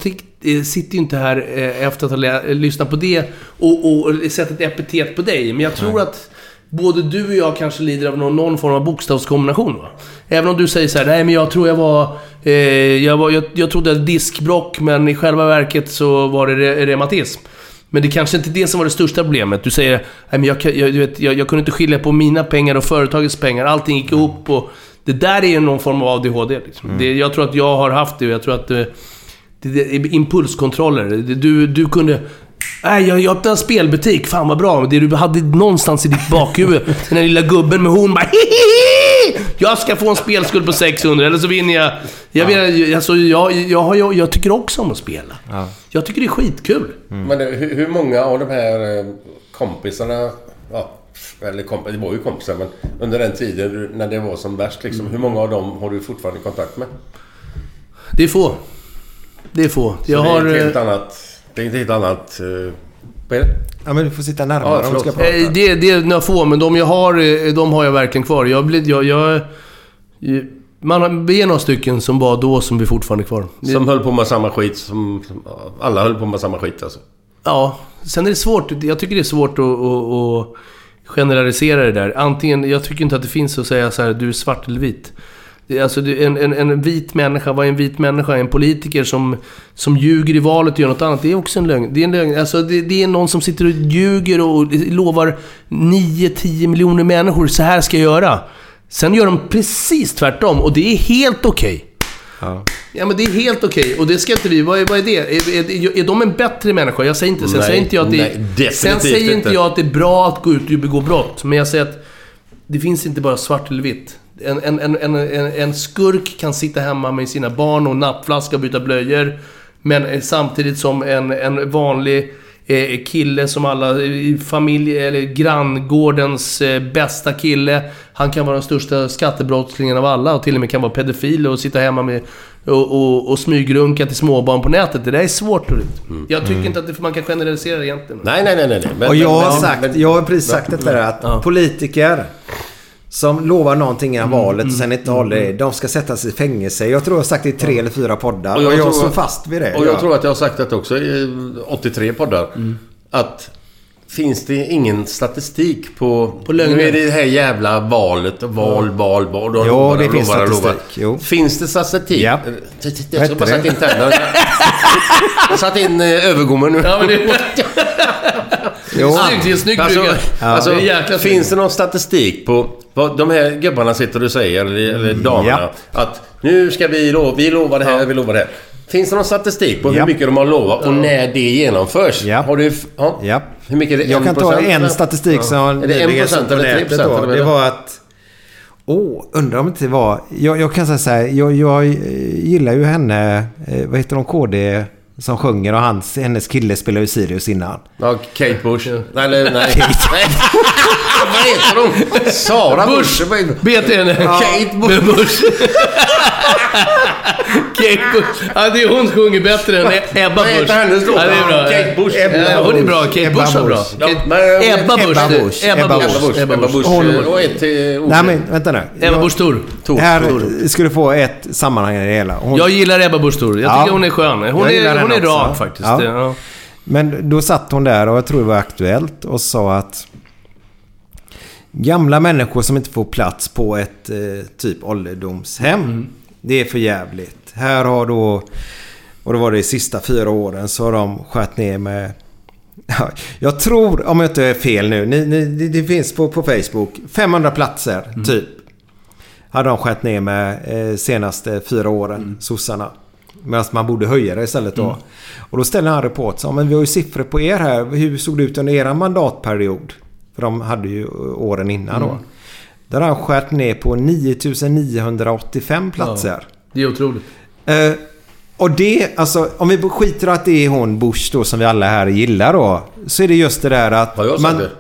sitter ju inte här eh, efter att ha lyssnat på det och, och, sett ett epitet på dig. Men jag tror att både du och jag kanske lider av någon, någon form av bokstavskombination. Va? Även om du säger så här, nej men jag tror jag var... Eh, jag, var jag, jag trodde att diskbrock, men i själva verket så var det re, reumatism. Men det kanske inte är det som var det största problemet. Du säger, nej men jag, jag, du vet, jag, jag kunde inte skilja på mina pengar och företagets pengar. Allting gick ihop och... Det där är ju någon form av ADHD. Liksom. Det, jag tror att jag har haft det och jag tror att... eh, det, är impulskontroller. Du, du kunde... Nej, jag, jag öppnade en spelbutik. Fan vad bra. Det du hade någonstans i ditt bakhuvud. Den där lilla gubben med horn bara Hihihi! Jag ska få en spelskuld på 600 eller så vinner jag... Jag, vet, alltså, jag, jag, jag, jag tycker också om att spela. Jag tycker det är skitkul. Men det, hur, hur många av de här kompisarna... Ja, eller komp det var ju kompisar, men under den tiden när det var som värst liksom. Hur många av dem har du fortfarande kontakt med? Det är få. Det är få. Jag det är har... ett helt eh, annat... Det är ett helt annat... Vad är det? Ja, men du får sitta närmare Ja, om du ska prata. Eh, Det, det är några få, men de jag har, eh, de har jag verkligen kvar. Jag, blir- jag, jag, man, har- vi är några stycken som var då som blir fortfarande kvar. Som höll på med samma skit som... som alla höll på med samma skit alltså. Ja, sen är det svårt. Jag tycker det är svårt att, att, att generalisera det där. Antingen, jag tycker inte att det finns att säga så här, du är svart eller vit. Är Alltså, är en, en, en vit människa, vad är en vit människa? En politiker som, som ljuger i valet och gör något annat. Det är också en lögn. Det är en lögn. Alltså, det, det är någon som sitter och ljuger och lovar 9-10 miljoner människor, så här ska jag göra. Sen gör de precis tvärtom och det är helt okej. Ja. Ja men det är helt okej och det ska inte vi... Vad är, vad är det? Är, är, är de en bättre människa? Jag säger inte... Sen Nej, säger inte jag att det, nej, definitivt Sen säger inte. jag att det är bra att gå ut och begå brott. Men jag säger att det finns inte bara svart eller vitt. En, en, en, en, skurk kan sitta hemma med sina barn och nappflaska och byta blöjor. Men eh, samtidigt som en, en vanlig eh, kille som alla i familj eller granngårdens eh, bästa kille. Han kan vara den största skattebrottslingen av alla och till och med kan vara pedofil och sitta hemma med och, och, och smygrunka till småbarn på nätet. Det där är svårt. Mm. Jag tycker inte att det, man kan generalisera egentligen. Nej, nej, nej, nej. Men, Och jag men- har sagt, men- jag har precis sagt det där att politiker som lovar någonting innan Mm, valet och sen inte håller det. De ska sättas i fängelse. Jag tror jag har sagt det i tre eller fyra poddar. Och Och jag, jag tror står att- fast vid det. Och jag ja. tror att jag har sagt det också i 83 poddar. Att finns det ingen statistik på... På lögner. Nu är det här jävla valet. Val, val, val. Och Jo, lovar, det finns lovar, statistik. lovar. Jo. Finns det statistik? Ja. Jag Vad ska bara sätta in det? tänderna. Jag satt in eh, övergommen nu. Jo. snyggt, det är snyggt Alltså, brygga. alltså, Det finns det någon statistik på vad de här gubbarna sitter och säger, eller, eller damerna, Ja. att nu ska vi lova, vi lovar det här, vi lovar det här. Finns det någon statistik på hur mycket de har lovat och när det genomförs? Har du... Ja. Ja. Hur mycket är det? Jag kan ta 1%, en statistik som Är det nyligen 1% såg på eller 3% nätet då. eller vad är Det var att... Åh, undrar om det inte var... Jag, jag kan säga så här. Jag, jag gillar ju henne. Eh, vad heter hon? KD som sjunger och hans, hennes kille spelar ju Sirius innan. Ja, Kate Bush. Nej, eller nej. nej. Vad heter hon? Sara Bush. Bush. Bet henne. Kate Bush. Bush. Kate Bush. Ja, det är hon sjunger bättre än Ebba Vad heter Bush. hennes låt? Ja, det är bra. Kate Bush. Ja, hon är bra. Kate Ebba Bush var bra. Bush. Ja, Ebba Bush. Ebba det- Bush. Ebba Ebba Bush. Ebba Bush. Ebba Ebba Bush. Bush. Till Nej men vänta nu. Ebba Busch Thor. Här skulle få ett sammanhang i det hela. Hon, Jag gillar Ebba Busch Thor. Jag Ja. tycker hon är skön. Hon är, henne är också. faktiskt. Ja. Ja. Men då satt hon där och jag tror det var Aktuellt och sa att gamla människor som inte får plats på ett eh, typ ålderdomshem. Mm. Det är för jävligt. Här har då, och då var det de sista fyra åren, så har de skärt ner med Ja, Jag tror, om jag inte är fel nu, ni, ni, det, det finns på, på Facebook, 500 platser Mm. typ. Hade de skärt ner med eh, senaste fyra åren, Mm. sossarna. Medan man borde höja det istället då. Och då ställer han så, men vi har ju siffror på er här. Hur såg det ut under er mandatperiod? För de hade ju åren innan Mm. då. Där har han skärt ner på 9985 platser. Det är otroligt. Eh, och det, alltså om vi skiter att det är hon Bush då som vi alla här gillar då. Så är det just det där att... Har jag sagt det?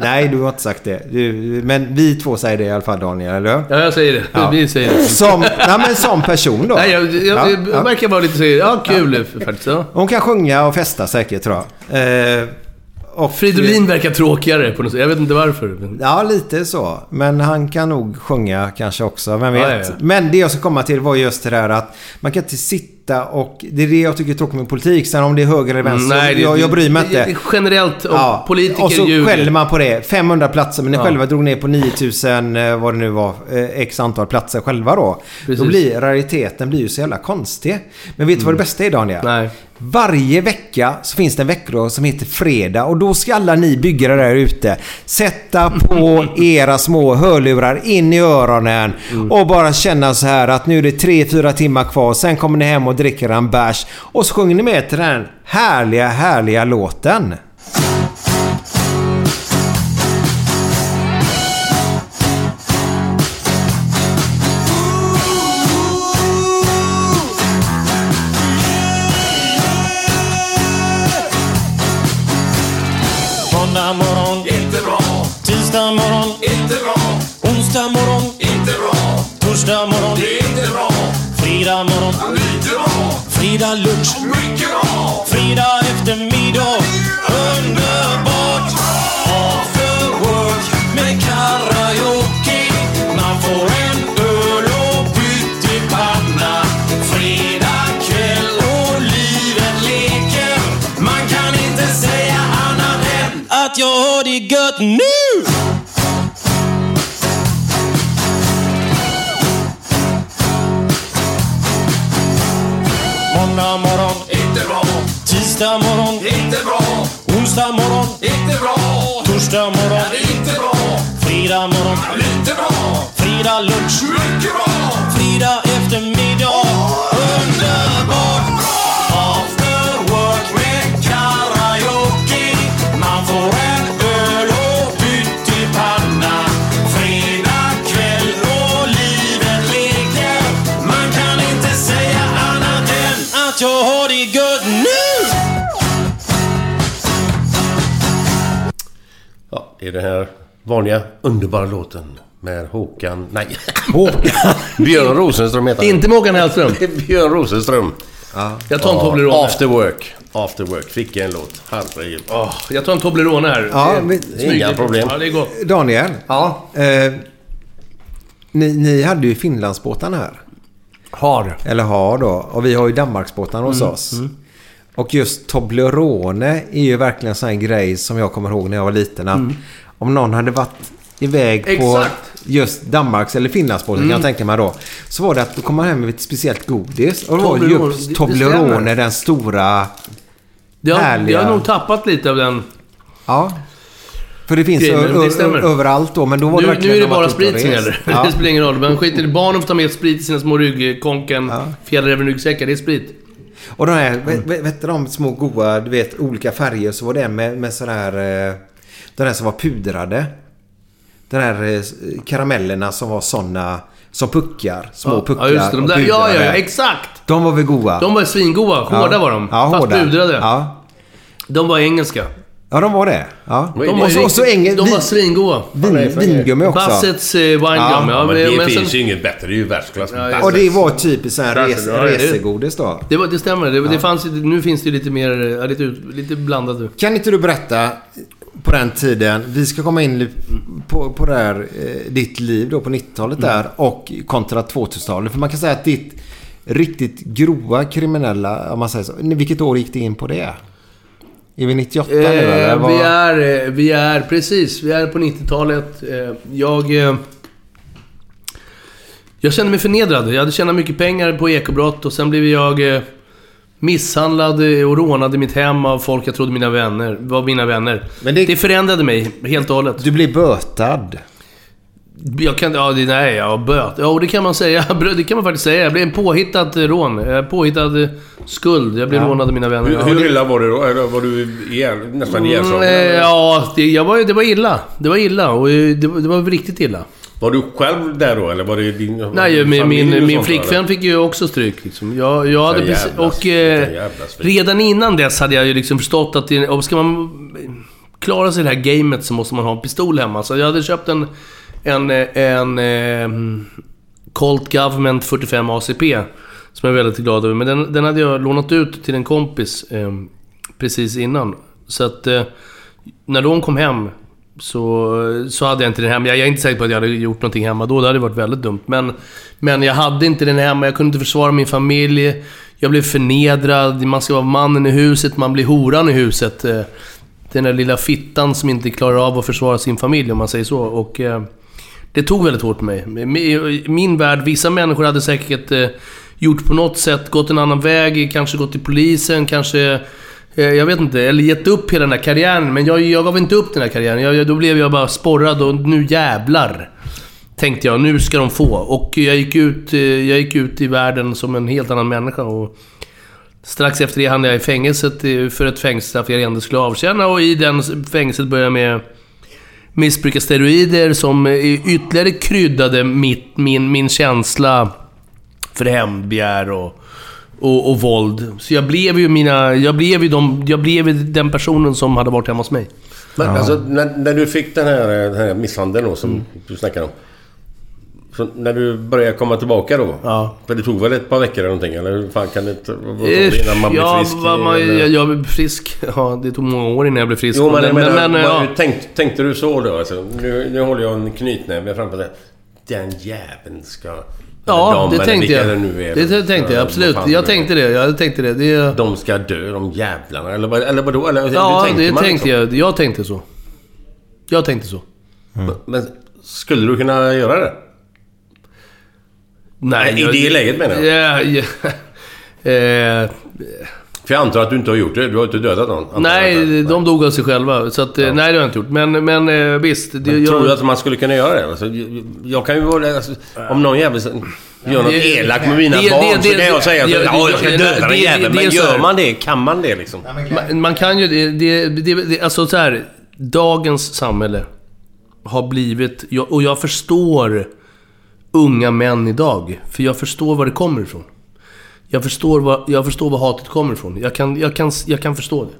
Nej, du har inte sagt det. Du, men vi två säger det i alla fall Daniel, eller hur? Ja, jag säger det. Ja. Vi säger det. Som, nej, men som person då. Nej, jag, jag, Ja, jag ja. verkar vara lite så Ja, kul faktiskt. Hon kan sjunga och festa säkert tror jag. Eh, och, Fridolin verkar tråkigare på något sätt. Jag vet inte varför. Ja, lite så. Men han kan nog sjunga kanske också. Vem vet? Men det jag ska komma till var just det där att man kan inte sitta och... Det är det jag tycker är tråkigt med politik. Sen om det är höger eller vänster, Nej, det- jag, jag bryr mig det- inte. Generellt, och politiker Och så ljuger. skäller man på det. 500 platser, men ni Ja. själva drog ner på 9000, eh, vad det nu var, eh, x antal platser själva då. Precis. Då blir rariteten blir ju så jävla konstig. Men vet du vad det bästa är Daniel? Mm. Nej. Varje vecka så finns det en veckodag som heter Fredag och då ska alla ni byggare där ute sätta på era små hörlurar in i öronen Mm. och bara känna så här att nu är det 3-4 timmar kvar. Sen kommer ni hem och och dricker en bärs och så sjunger ni med till den härliga, härliga låten. Nu! Måndag morgon, inte bra. Tisdag morgon, inte bra. Onsdag morgon, inte bra. Torsdag morgon, inte bra. Fredag morgon, lite bra. Fredag lunch, mycket bra. Det är den här vanliga underbara låten med Håkan... Nej. Håkan? Björn Rosenström heter han. Inte Håkan Hellström. Det är Björn Rosenström. Jag tar en Toblerone. After work. After work. Fick jag en låt. Herregud. Åh, jag tar en Toblerone här. Ja, Det- smyg- Inga problem. Ja, det är gott. Daniel. Ja. Eh, ni, ni hade ju Finlandsbåtarna här. Har. Eller har då. Och vi har ju Danmarksbåtarna hos Mm, oss. Och just Toblerone är ju verkligen en sån här grej som jag kommer ihåg när jag var liten. Att Om någon hade varit iväg på Mm. Exakt. just Danmarks eller Finlandsbåten kan jag tänka mig då. Så var det att då kom man hem med ett speciellt godis. Och det var Toblerone, just det- det Toblerone, stämmer. den stora... Det har, Härliga. det har nog tappat lite av den. Ja. För det finns det stämmer. överallt då. Men då var det Nu, verkligen nu är det bara sprit som gäller. Ja. Det spelar ingen roll. Men skit i det. Barnen får ta med sprit i sina små ryggkonken, Ja. fjällrävenryggsäckar. Det är sprit. Och de här, vet, vet, vet du de små goa, du vet olika färger. Så var det en med, med sån här... eh, Den här som var pudrade. Den här eh, karamellerna som var såna som puckar. Små Ja, puckar. ja, just det. De där, ja, ja, ja, exakt. De var väl goa? De var svingoda. Hårda var de. Ja, fast hårda. pudrade. Ja. De var engelska. Ja, de var det. Ja. De var, Och så- engel- de var vin- svingoda. Vin, vingummi också. Bassets eh, winegum. Ja, Ja, Men det men finns sen- ju inget bättre. Det är ju världsklass. Ja, ja. Och det var typiskt sån här res, resegodis då. Det, var, det stämmer. Det, det fanns, nu finns det lite mer... Lite, lite blandat. Kan inte du berätta på den tiden, vi ska komma in på, på det här, eh, ditt liv då på 90-talet Mm. där och kontra 2000-talet. För man kan säga att ditt riktigt grova kriminella, om man säger så. Vilket år gick det in på det? Är vi 98 nu eller? Eh, Vad- vi, är, eh, vi är, precis, vi är på 90-talet. Eh, jag... Jag kände mig förnedrad. Jag hade tjänat mycket pengar på ekobrott och sen blev jag misshandlad och rånad i mitt hem av folk jag trodde mina vänner, var mina vänner. Men det- det förändrade mig helt och hållet. Du blev bötad. Jag kan, ja, det, nej, ja, böt. Ja, det kan man säga. Det kan man faktiskt säga. Jag blev en påhittad rån. Eh, Påhittad eh, skuld. Jag blev rånad av mina vänner. Hur, Ja, hur illa var det då? Eller var du ihjäl, nästan Mm, ihjälslagen? eh, eller? Ja, det, jag var, det var illa. Det var illa och eh, det, var- det var riktigt illa. Var du själv där då, eller var det din Nej, min, min, min flickvän eller? fick ju också stryk. Liksom. Jag, jag hade Vilka precis, jävlas- och eh, jävlas redan innan dess hade jag ju liksom förstått att det, om ska man klara sig i det här gamet så måste man ha en pistol hemma. Så jag hade köpt en, en, eh, en, eh, Colt Government 45 ACP. Som jag är väldigt glad över. Men den, den hade jag lånat ut till en kompis eh, precis innan. Så att eh, när de kom hem så, så hade jag inte den hemma. Jag är inte säker på att jag hade gjort någonting hemma då. Det hade varit väldigt dumt. Men, men jag hade inte den hemma. Jag kunde inte försvara min familj. Jag blev förnedrad. Man ska vara mannen i huset. Man blir horan i huset. Eh, Den där lilla fittan som inte klarar av att försvara sin familj, om man säger så. Och eh, det tog väldigt hårt på mig. I min värld, vissa människor hade säkert eh, gjort på något sätt, gått en annan väg, kanske gått till polisen, kanske... eh, Jag vet inte, eller gett upp hela den här karriären. Men jag, jag gav inte upp den här karriären. Jag, jag- då blev jag bara sporrad och nu jävlar. Tänkte jag, nu ska de få. Och jag gick ut, eh, jag gick ut i världen som en helt annan människa. Och strax efter det hamnade jag i fängelset eh, för ett fängelsestraff jag ändå skulle avtjäna. Och i den fängelset började jag med missbruka steroider som ytterligare kryddade mitt, min, min känsla för hämndbegär och, och, och våld. Så jag blev ju mina... Jag blev ju de, jag blev ju den personen som hade varit hemma hos mig. Men alltså, när, när du fick den här, den här misshandeln då, som Mm. du snackade om. Så när du började komma tillbaka då? Ja. För det tog väl ett par veckor eller någonting? Eller hur fan kan det det innan man blev ja, frisk? vad man, jag, jag blev frisk. Ja, det tog många år innan jag blev frisk. Jo, men, jag menar, men, vad- ja. tänkte, tänkte du så då? Alltså, nu, nu håller jag en knytnäve framför dig. Den jäveln ska... Ja, det tänkte jag. Det, nu är, Det tänkte jag, Ja, absolut. Jag det tänkte det. Jag tänkte det. det De ska dö, de jävlarna. Eller, eller vadå? Eller, ja, det tänkte liksom? jag. Jag tänkte så. Jag tänkte så. Men skulle du kunna göra det? Nej, I det läget menar jag. Ja, ja. Eh, För jag antar att du inte har gjort det. Du har inte dödat någon? jag nej, inte. de dog av sig själva. Så att, eh, nej, det har jag inte gjort. Men, men eh, visst. Det, Men jag, tror du att man skulle kunna göra det? Alltså, jag, jag kan ju vara... Alltså, om någon jävel gör något Det- elakt med mina det- barn det- så det- kan jag säga att ja, jag ska döda den jäveln. Men gör man det? Kan man det liksom? man, man kan ju... Det, det, det, det, alltså så här. Dagens samhälle har blivit... Jag, och jag förstår unga män idag. För jag förstår var det kommer ifrån. Jag förstår var, jag förstår var hatet kommer ifrån. Jag kan, jag kan, jag kan förstå det.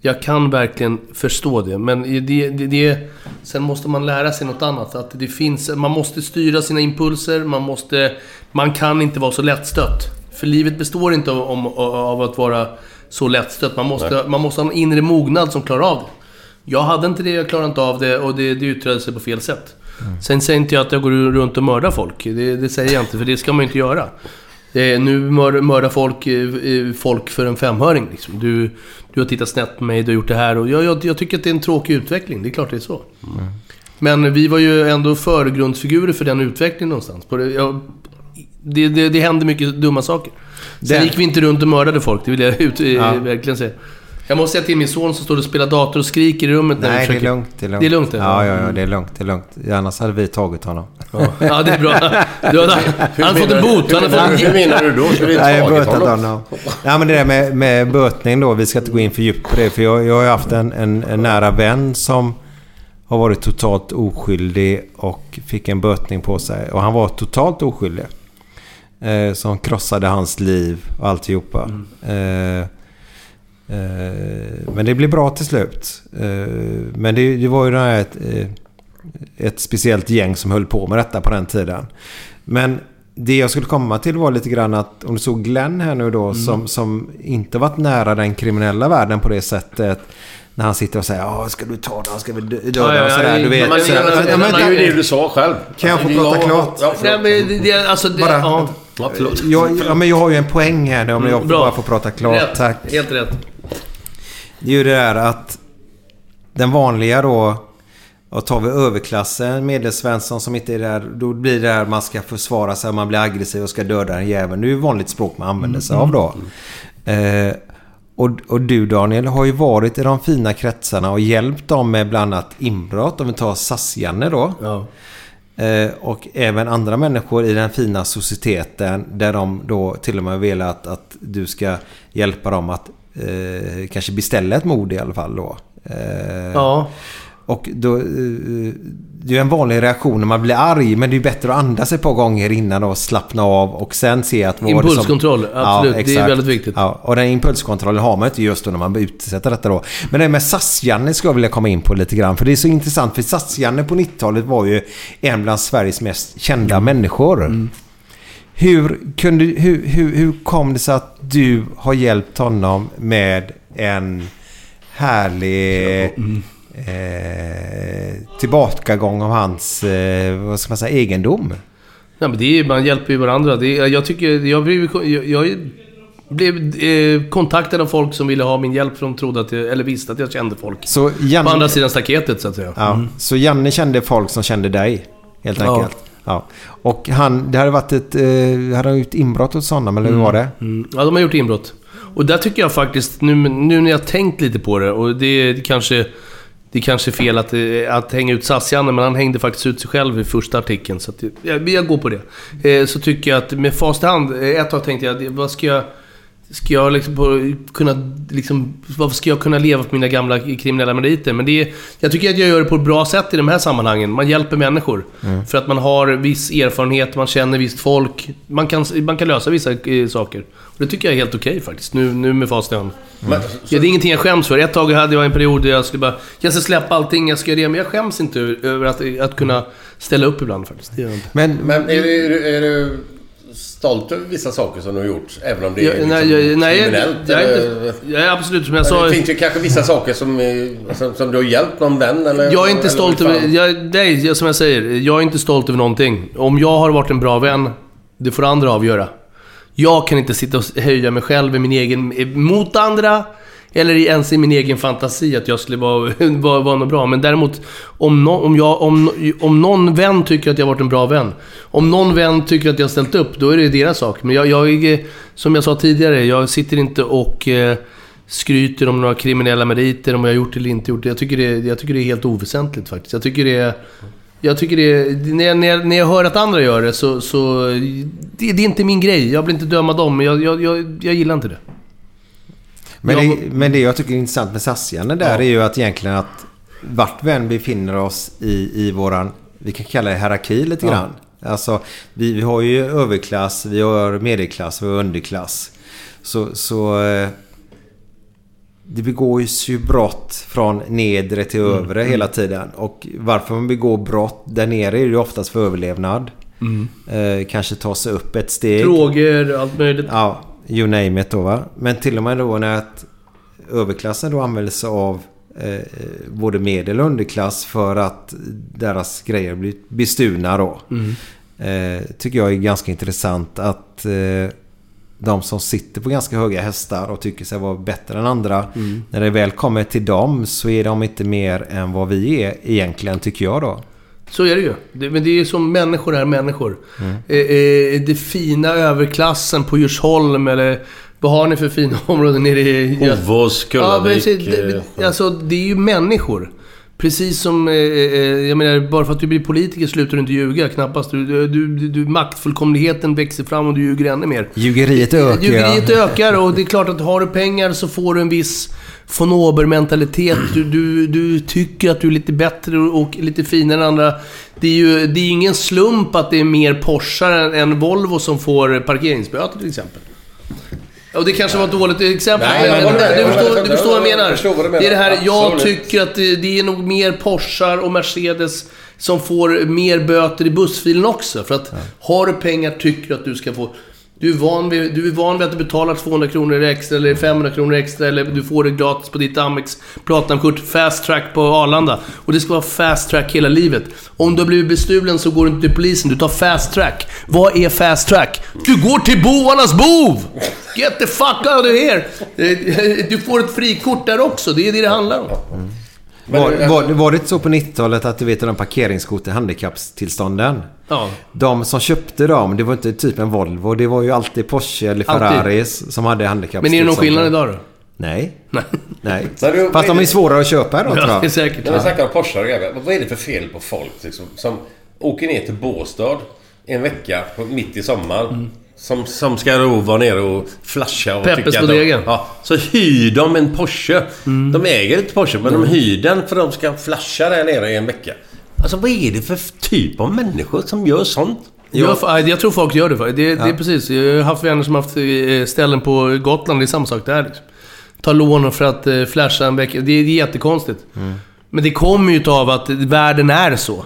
Jag kan verkligen förstå det. Men det, det, det, sen måste man lära sig något annat. Att det finns, man måste styra sina impulser. Man, måste, man kan inte vara så lättstött. För livet består inte av, om, av att vara så lättstött. Man måste, man måste ha en inre mognad som klarar av det. Jag hade inte det, jag klarade inte av det och det, det yttrade sig på fel sätt. Sen säger inte jag att jag går runt och mördar folk. Det, det säger jag inte, för det ska man ju inte göra. Eh, nu mör, mördar folk eh, eh, folk för en femhöring. Liksom. Du, du har tittat snett på mig, du har gjort det här. Och jag, jag, jag tycker att det är en tråkig utveckling. Det är klart det är så. Men vi var ju ändå förgrundsfigurer för den utvecklingen någonstans. På det, jag, det, det, det hände mycket dumma saker. Sen Den- gick vi inte runt och mördade folk, det vill jag ut, Ja. verkligen säga. Jag måste säga till min son som står och spelar dator och skriker i rummet när vi Nej, det är försöker... lugnt. Det är lugnt. Det är lugnt, ja, ja, ja, det är lugnt. Det är lugnt. Annars hade vi tagit honom. Ja, det är bra. Du har, han har fått en bot. Han har fått Hur menar du då? Ska vi Nej, jag tagit bötat honom? honom. Ja, men det där med, med bötning då. Vi ska inte gå in för djupt på det. För jag, jag har ju haft en, en, en nära vän som har varit totalt oskyldig och fick en bötning på sig. Och han var totalt oskyldig. Eh, som krossade hans liv och alltihopa. Eh, eh, men det blev bra till slut. Eh, men det, det var ju här ett, eh, ett speciellt gäng som höll på med detta på den tiden. Men det jag skulle komma till var lite grann att om du såg Glenn här nu då som, som inte varit nära den kriminella världen på det sättet. När han sitter och säger ja ska du ta den, ska vi dö- döda Ja, ja, och sådär. Du vet. Men, så- men, ja, men- men, det är ju det du sa själv. Kan jag få Ja, prata klart? Ja, Nej, men det, det, alltså, det, Bara- ja. Ja, förlåt. jag, ja, men jag har ju en poäng här nu om jag Bra. bara får prata klart. Rätt. Tack. Helt rätt. Det är ju det där att den vanliga då, och tar vi överklassen, medelsvensson som inte är där, då blir det där man ska försvara sig, man blir aggressiv och ska döda en jävel. Det är ju vanligt språk man använder sig av då. Eh, och, och du Daniel har ju varit i de fina kretsarna och hjälpt dem med bland annat inbrott. Om vi tar SAS-Janne då. Ja. Eh, och även andra människor i den fina societeten där de då till och med vill att, att du ska hjälpa dem att eh, kanske beställa ett mord i alla fall då. Eh, Ja. Och då, eh, det är en vanlig reaktion när man blir arg men det är bättre att andas ett par gånger innan och slappna av och sen se att... det som- Impulskontroll, absolut. Det är väldigt viktigt. Ja, och den impulskontrollen har man inte just då när man utsätter detta då. Men det med SAS-Janne skulle jag vilja komma in på lite grann. För det är så intressant. För SAS-Janne på 90-talet var ju en bland Sveriges mest kända Mm. människor. Hur, kunde, hur, hur, hur kom det sig att du har hjälpt honom med en härlig eh, tillbakagång av hans eh, vad ska man säga, egendom? Nej, men det är, man hjälper ju varandra. Det är, jag tycker... Jag blev, jag, jag blev eh, kontaktad av folk som ville ha min hjälp för de trodde att jag, eller visste att jag kände folk. Så Janne, På andra sidan staketet så att säga. Ja, Så Janne kände folk som kände dig, helt Ja. enkelt. Ja. Och han, det hade varit ett... Eh, hade han gjort inbrott hos honom, eller hur var det? Mm. Ja, de har gjort inbrott. Och där tycker jag faktiskt, nu, nu när jag tänkt lite på det, och det är kanske... Det är kanske fel att, eh, att hänga ut Sass-Janne, men han hängde faktiskt ut sig själv i första artikeln. Så att, jag, jag går på det. Eh, så tycker jag att med fast hand, eh, ett tag tänkte jag, vad ska jag... Ska jag liksom kunna... Liksom, varför ska jag kunna leva på mina gamla kriminella meriter? Men det är, jag tycker att jag gör det på ett bra sätt i de här sammanhangen. Man hjälper människor. För att man har viss erfarenhet, man känner visst folk. Man kan, man kan lösa vissa eh, saker. Och det tycker jag är helt okej faktiskt, nu, nu med fast hand. Men, Ja, det är ingenting jag skäms för. Ett tag hade jag en period där jag skulle bara... Jag ska släppa allting, jag ska göra det. Men jag skäms inte över att, att kunna ställa upp ibland faktiskt. Det. Men, men är, du, är, du, är du stolt över vissa saker som du har gjort? Även om det är Jag, liksom nej, jag, nej, kriminellt? jag, eller? jag är absolut, som jag sa... det finns ju kanske vissa saker som, är- som, som du har hjälpt någon vän eller? Jag är inte stolt över... Jag, nej, som jag säger. Jag är inte stolt över någonting. Om jag har varit en bra vän, det får andra avgöra. Jag kan inte sitta och höja mig själv i min egen... Mot andra. Eller ens i min egen fantasi att jag skulle vara, vara, vara något bra. Men däremot, om, no, om, jag, om, om någon vän tycker att jag har varit en bra vän. Om någon vän tycker att jag har ställt upp, då är det deras sak. Men jag, jag är, som jag sa tidigare, jag sitter inte och eh, skryter om några kriminella meriter, om jag har gjort det eller inte gjort det. Jag tycker det, jag tycker det är helt oväsentligt faktiskt. Jag tycker det är... Jag tycker det är, när, jag, när, jag, när jag hör att andra gör det så... så det, det är inte min grej. Jag vill inte döma dem, men jag, jag, jag, jag gillar inte det men, jag- det, men det jag tycker är intressant med SAS-Janne där är ju att egentligen att vart vi än befinner oss i, i våran, vi kan kalla det hierarki lite grann. Alltså, vi, vi har ju överklass, vi har medelklass, vi har underklass. Så, så eh, det begås ju brott från nedre till övre hela tiden. Och varför man begår brott där nere är det ju oftast för överlevnad. Eh, kanske ta sig upp ett steg. Droger, allt möjligt. Ja, you name it då va. Men till och med då när att överklassen då använder sig av eh, både medel och underklass för att deras grejer blir bestulna då. Eh, tycker jag är ganska intressant att eh, de som sitter på ganska höga hästar och tycker sig vara bättre än andra. När det väl kommer till dem så är de inte mer än vad vi är egentligen tycker jag då. Så är det ju. Det, men det är ju som människor är människor. Mm. Eh, eh, det fina överklassen på Djursholm eller... Vad har ni för fina områden nere i... Hovås, Ja, Kullavik. det, eh, det, alltså, det är ju människor. Precis som, eh, eh, jag menar, bara för att du blir politiker slutar du inte ljuga. Knappast. Du, du, du, du, maktfullkomligheten växer fram och du ljuger ännu mer. Ljugeriet ökar. Ljugeriet ökar och det är klart att har du pengar så får du en viss von ober-mentalitet. Du, du, du tycker att du är lite bättre och lite finare än andra. Det är ju det är ingen slump att det är mer Porschar än, än Volvo som får parkeringsböter till exempel. Och det kanske var ett dåligt exempel. Nej, men, men- men, du, förstår, du förstår vad jag menar. Det är det här, jag Absolut. tycker att det, det är nog mer Porschar och Mercedes som får mer böter i bussfilen också. För att har du pengar tycker du att du ska få... Du är, van vid, du är van vid att du betalar 200 kronor extra eller 500 kronor extra eller du får det gratis på ditt Amex Platinumkort Fast Track på Arlanda. Och det ska vara Fast Track hela livet. Om du har blivit bestulen så går du inte till polisen, du tar Fast Track. Vad är Fast Track? Du går till bovarnas bov! Get the fuck out of here! Eh, eh, du får ett frikort där också, det är det det handlar om. Var, var, var det så på 90-talet att du vet de parkeringskort i handikappstillstånden? Ja. De som köpte dem, det var inte typ en Volvo. Det var ju alltid Porsche eller Alltid. Ferraris som hade handikappstillstånd. Men är det någon skillnad idag då? Nej. Nej. Nej. Du- Fast de är svårare att köpa då tror Ja, det är jag. säkert. När vi snackar om Porsche och grejer, vad är det för fel på folk liksom, som åker ner till Båstad en vecka mitt i sommaren. Som, som ska då vara nere och flasha och Peppes tycka de, ja, Så hyr de en Porsche. De äger inte Porsche men de hyr den för att de ska flasha där nere i en vecka. Alltså vad är det för typ av människor som gör sånt? Jag, jag, jag tror folk gör det. Det, det är precis. Jag har haft vänner som haft eh, ställen på Gotland. Det är samma sak där. Liksom. Ta lån för att eh, flasha en vecka. Det, det är jättekonstigt. Men det kommer ju av att världen är så.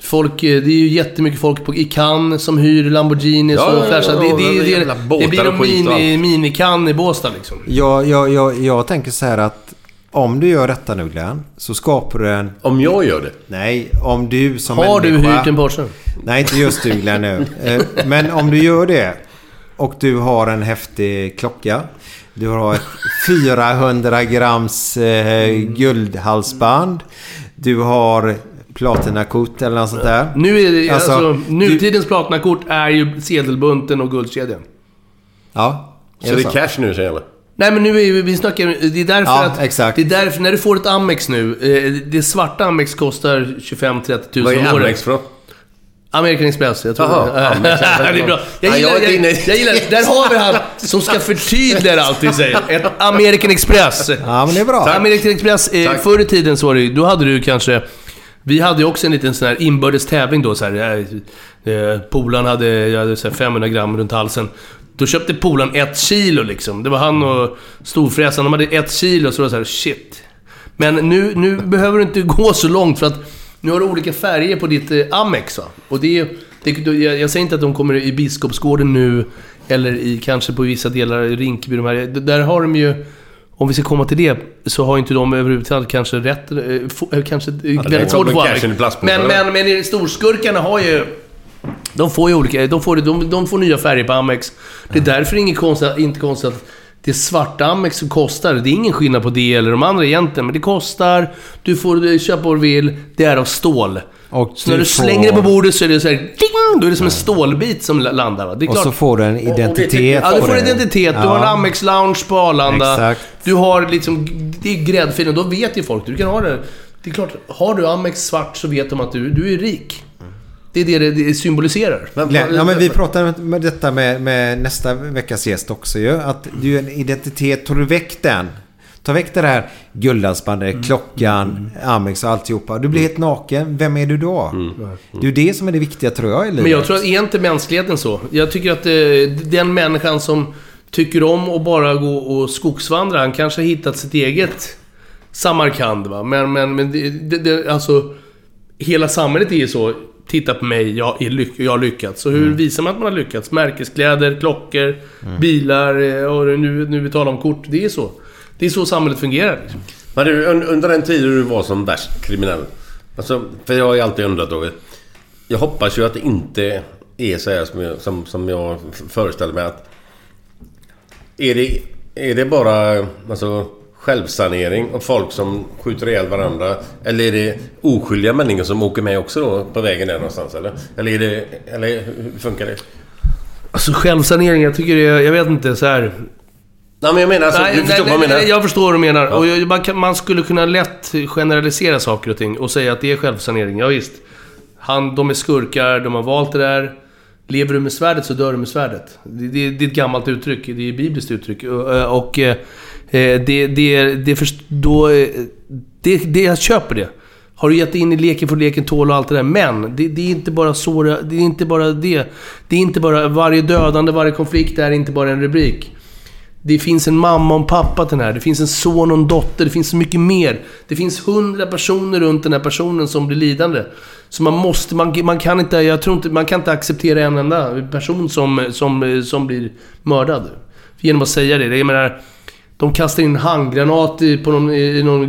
Folk, eh, det är ju jättemycket folk på, i Cannes som hyr Lamborghinis Ja, och ja, flashar. ja, Det, ja, det, det, det, båtar det blir en och mini, mini-Cannes i Båstad liksom. Jag, jag, jag, jag tänker så här att om du gör detta nu Glenn, så skapar du en... Om jag gör det? Nej, om du som Har du människa... hyrt en Porsche? Nej, inte just du Glenn nu. Eh, Men om du gör det och du har en häftig klocka. Du har ett 400 grams eh, guldhalsband. Du har platinakort eller något sånt där. Nu är det, alltså, Alltså, nutidens platinakort är ju sedelbunten och guldkedjan. Ja. Så det är cash nu säger jag Nej men nu är vi, vi snackar, det är därför Ja, att... exakt. Det är därför, när du får ett Amex nu, eh, det svarta Amex kostar 25-30 tusen Vad är om året. Amex för? American Express, jag tror Jaha, det. Amex. det är bra. Jag Ja, gillar, jag är jag, inne- jag, gillar, där har vi han som ska förtydliga allt vi säger. Ett American Express. Ja, men det är bra. American Express, eh, Tack. förr i tiden så var det ju, då hade du kanske... Vi hade ju också en liten sån här inbördes tävling då. Så här, eh, eh Polaren hade, jag hade så här 500 gram runt halsen. Då köpte polaren ett kilo liksom. Det var han och storfräsaren. De hade ett kilo, så var det så här, shit. Men nu, nu behöver du inte gå så långt för att nu har du olika färger på ditt eh, Amex va? Och det är ju... Det, jag, jag säger inte att de kommer i Biskopsgården nu, eller i kanske på vissa delar i Rinkeby. De här, där har de ju... Om vi ska komma till det, så har inte de överhuvudtaget kanske rätt... eh, eh, Kanske eh, väldigt svårt att. Men, men, men storskurkarna har ju... De får ju olika... De får, de, de får nya färger på Amex. Det är därför är inget konstigt, inte konstigt att det svarta Amex som kostar. Det är ingen skillnad på det eller de andra egentligen, men det kostar. Du får eh, köpa vad du vill. Det är av stål. Och Så när du du slänger det får- på bordet så är det så här, ding! Då är det som en stålbit som la- landar. Va? Det är Och klart. så får du en identitet Ja, du får det. identitet. Du Ja. har en Amex Lounge på Arlanda. Exakt. Du har liksom... Det är gräddfilen. Då vet ju folk. Du kan ha det. Det är klart, har du Amex svart så vet de att du, du är rik. Det är det det, symboliserar. Ja, men vi pratar med detta med, med nästa veckas gäst också ju. Att du är en identitet, tar du väck den. Ta väck det här guldhalsbandet, Mm. klockan, Amex och alltihopa. Du blir helt naken. Vem är du då? Det är ju det som är det viktiga tror jag i livet. Men jag tror att är inte mänskligheten så? Jag tycker att eh, den människan som tycker om att bara gå och skogsvandra, han kanske har hittat sitt eget Samarkand va. Men, men, men det, det, det, alltså... Hela samhället är ju så. Titta på mig, jag, är lyck, jag har lyckats. Så hur Mm. visar man att man har lyckats? Märkeskläder, klockor, bilar eh, och nu, nu vi talar om kort. Det är så. Det är så samhället fungerar. Liksom. Men du, un- under den tiden du var som värst kriminell. Alltså, för jag har ju alltid undrat Roger. Jag hoppas ju att det inte är så här som jag, som, som jag föreställer mig att... Är det, är det bara alltså, självsanering och folk som skjuter ihjäl varandra? Eller är det oskyldiga människor som åker med också då på vägen där någonstans? Eller, eller, är det, eller hur funkar det? Alltså självsanering, jag tycker det är, Jag vet inte, så här. Nej men jag menar alltså, du förstår vad jag menar? nej, jag förstår vad du menar. Och jag, man, kan, man skulle kunna lätt generalisera saker och ting och säga att det är självsanering. Ja, visst. Han, de är skurkar, de har valt det där. Lever du med svärdet så dör du med svärdet. Det, det, det är ett gammalt uttryck. Det är ett bibliskt uttryck. Och, och eh, det, det, det, först, då, eh, det, det... Jag köper det. Har du gett in i leken för leken tål och allt det där. Men det, det är inte bara så det, det är inte bara det. Det är inte bara varje dödande, varje konflikt är inte bara en rubrik. Det finns en mamma och en pappa till den här. Det finns en son och en dotter. Det finns så mycket mer. Det finns hundra personer runt den här personen som blir lidande. Så man måste... Man, man kan inte... Jag tror inte... Man kan inte acceptera en enda person som, som, som blir mördad. Genom att säga det. Jag menar... De kastar in handgranat i- på någon, i någon...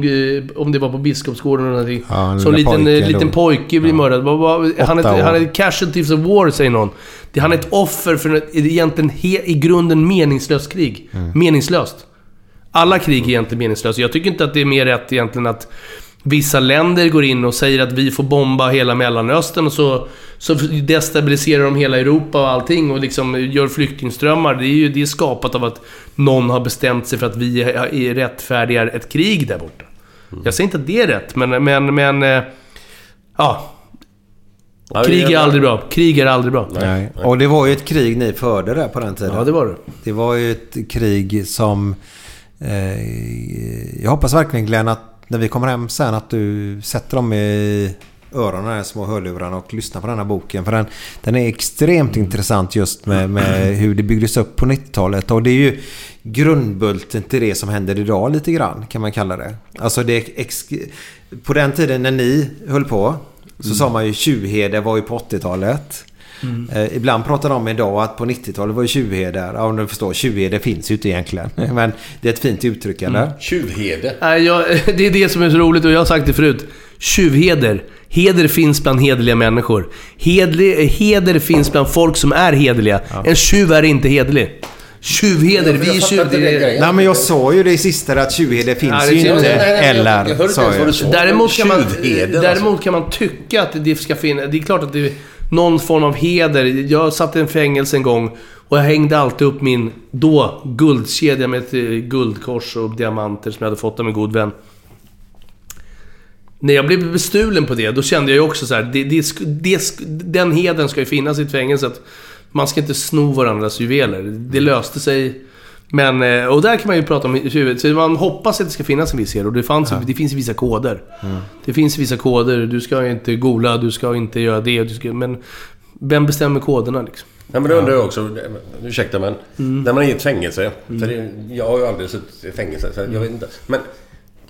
Om det var på Biskopsgården eller någonting. Ja, så en liten, eh, liten då. pojke blir mördad. Vad- vad- Han är, han år. är casualties of war, säger någon. Han är ett offer för ett egentligen he, i grunden meningslöst krig. Meningslöst. Alla krig är egentligen meningslösa. Jag tycker inte att det är mer rätt egentligen att vissa länder går in och säger att vi får bomba hela Mellanöstern och så, så destabiliserar de hela Europa och allting och liksom gör flyktingströmmar. Det är ju det är skapat av att någon har bestämt sig för att vi är- är rättfärdigar ett krig där borta. Jag säger inte att det är rätt, men... men, men eh, ja. Krig är jag- aldrig bra. Krig är aldrig bra. Nej. Och det var ju ett krig ni förde där på den tiden. Ja, det var det. Det var ju ett krig som... Eh, jag hoppas verkligen Glenn att när vi kommer hem sen att du sätter dem i öronen, de små hörlurarna och lyssnar på den här boken. För den, den är extremt intressant just med, med hur det byggdes upp på 90-talet. Och det är ju grundbulten till det som händer idag lite grann kan man kalla det. Alltså det ex, på den tiden när ni höll på så sa man ju Tjuvheder var ju på 80-talet. Eh, ibland pratar de om idag att på 90-talet var ju Tjuvheder, ja om du förstår, Tjuvheder finns ju inte egentligen. Men det är ett fint uttryck eller? Tjuvhede. Nej, jag, det är det som är så roligt och jag har sagt det förut. Tjuvheder. Heder finns bland hederliga människor. Hedli, heder finns bland folk som är hederliga. En tjuv är inte hederlig. Tjuvheder, vi är Jag fattar tjuv... inte det den är- grejen. Nej men jag sa ju det i sista att Tjuvheder finns Ja, det ju inte. nej, nej, nej, jag- jag eller, sa jag. Däremot kan, man, Tjuvheder, däremot alltså. kan man tycka att det ska finnas... Det är klart att det är någon form av heder. Jag satt i en fängelse en gång och jag hängde alltid upp min, då, guldkedja med ett eh, guldkors och diamanter som jag hade fått av en god vän. När jag blev bestulen på det, då kände jag ju också så här, det, det, det, den heden ska ju finnas i ett fängelse. Att man ska inte sno varandras juveler. Det löste sig. Men, eh, och där kan man ju prata om huvudet. Så man hoppas att det ska finnas en viss. Och det, fanns, det finns vissa koder. Det finns vissa koder. Du ska inte gola, du ska inte göra det. Du ska, men vem bestämmer koderna liksom? Nej men det undrar jag också. Ursäkta men. Mm. När man är i ett fängelse. För det, jag har ju aldrig suttit i fängelse så jag vet inte. Men...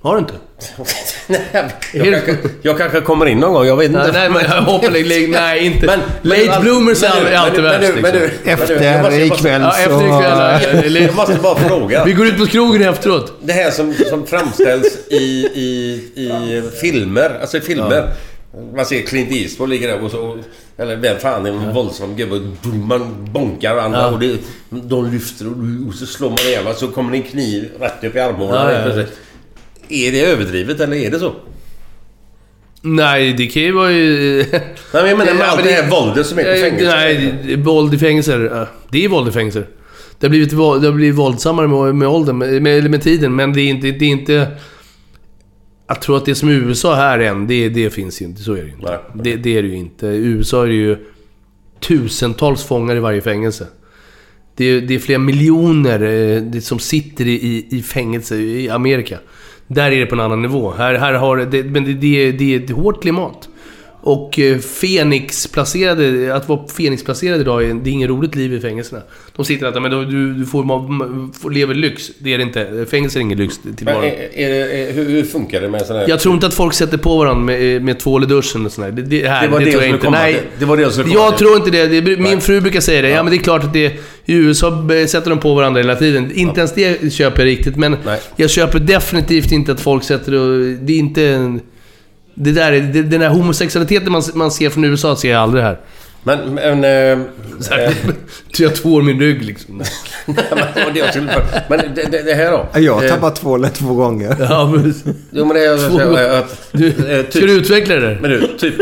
Har du inte? Nej, jag, kanske, jag kanske kommer in någon gång, jag vet inte. Nej, nej, men jag hoppas... Nej, inte. Men- Late bloomers är alltid- alltid men du- värst, men du- liksom. men du- Efter ikväll Ja, efter ikväll. så... ja. Jag måste bara fråga. Vi går ut på krogen efteråt. Det här som, som framställs i, i, i filmer. Alltså i filmer. Man ser Clint Eastwood ligger där och så... Eller vem fan är en våldsam gubbe. Man bonkar andra Ja. och det, de lyfter och, så slår man ihjäl och så kommer det en kniv rätt upp i armhålan. Ja, ja, ja. Är det överdrivet eller är det så? Nej, det kan ju vara ju... Nej, men jag menar med allt det här våldet som är på Eh, fängelse. Nej, våld i fängelser. Det är våld i fängelser. Det har blivit, det har blivit våldsammare med, med åldern, med, med, med tiden. Men det är inte... Det är inte jag tror att det som är USA här än, det, det finns inte. Så är det ju inte. Det, det är det ju inte. I USA är det ju tusentals fångar i varje fängelse. Det är, det är flera miljoner eh, det som sitter i, i, i fängelse i Amerika. Där är det på en annan nivå. Här, här har det, men det, det, det är ett hårt klimat. Och eh, Fenix-placerade, att vara Fenix-placerad idag, är- det är inget roligt liv i fängelserna. De sitter där, men du, du får, lever lyx. Det är det inte. Fängelse är ingen lyx tillvaro. det- hur, funkar det med sådana här... Jag tror inte att folk sätter på varandra med, med tvål i duschen och sådär. Det, det, här, Det var det tror jag inte. Nej. Det var det jag skulle jag tror inte det. det min fru brukar säga det. Ja, men det är klart att det... I USA sätter de på varandra hela tiden. Inte ens det köper jag riktigt, men Nej. jag köper definitivt inte att folk sätter det... Det är inte... en- Det där, är- det, den där homosexualiteten man, man ser från USA ser jag aldrig här. Men... men eh, Så här, jag tvår min rygg liksom. men det det det, här då? Jag har Eh, tappat tvålen två gånger. Ja, men, Jo men det är Två- säga att... du, eh, ska du utveckla det där? Men du, typ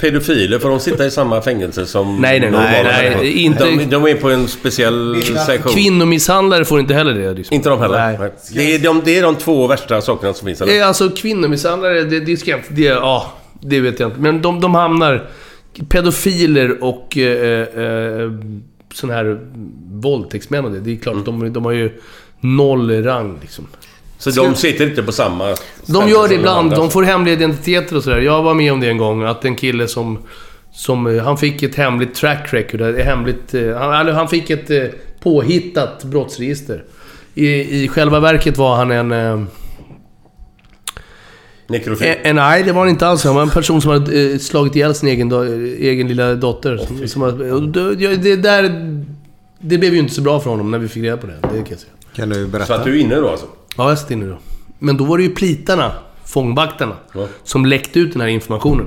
pedofiler, får de sitta i samma fängelse som Nej, nej, nej, nej, människor? inte- De, de är på en speciell sektion. Kvinnomisshandlare får inte heller det. Liksom. Inte de heller? Nej. Nej. Det, är de, det är de två värsta sakerna som finns, eller? Eh, Alltså kvinnomisshandlare, det, det ska jag inte... Det, ja, det vet jag inte. Men de, de hamnar... Pedofiler och eh, eh, sån här våldtäktsmän och det. Det är klart, de, de har ju noll rang liksom. Så de sitter inte på samma... De gör det ibland. De får hemliga identiteter och sådär. Jag var med om det en gång. Att en kille som... som eh, han fick ett hemligt track record. Ett hemligt... eh, Han, eller han fick ett eh, påhittat brottsregister. I, I själva verket var han en... eh, Nekrofil. En, en, nej, det var han inte alls. Han var en person som hade eh, slagit ihjäl sin egen, egen lilla dotter. Som, som hade, det, där... Det blev ju inte så bra för honom när vi fick reda på det. Det kan jag säga. Kan du Så berätta? att du är inne då alltså? Ja, jag sitter inne då. Men då var det ju plitarna, fångvaktarna, Ja. som läckte ut den här informationen.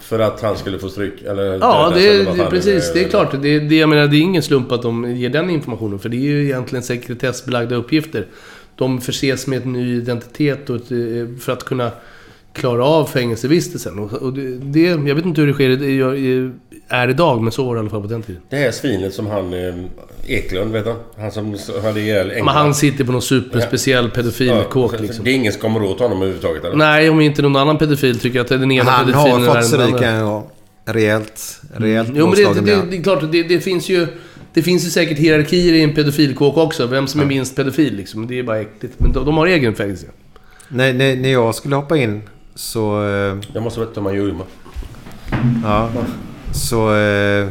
För att han skulle få stryk? Eller Ja, det, det, fan precis. Det är klart. Det, det, jag menar, det är ingen slump att de ger den informationen. För det är ju egentligen sekretessbelagda uppgifter. De förses med en ny identitet och ett, eh, för att kunna klara av fängelsevistelsen. Och, och det, det, jag vet inte hur det sker, det gör- är idag, men så var det i alla fall på den tiden. Det här svinet som han... Eh, Eklund, vet du? Han som hade ihjäl Men han sitter på någon superspeciell pedofilkåk så liksom. Det är ingen som kommer åt honom överhuvudtaget eller? Nej, om inte någon annan pedofil tycker att den ena Han pedofilen har är fått den andra. stryka en gång. Rejält, rejält Jo, men det, det, det, han. det är klart, det, det finns ju... Det finns ju säkert hierarkier i en pedofilkåk också. Vem som är minst pedofil liksom. Det är bara äckligt. Men de, de har egen fängelse. när, när, när jag skulle hoppa in så... eh, Jag måste berätta om man gömma. Ja. Så... Eh,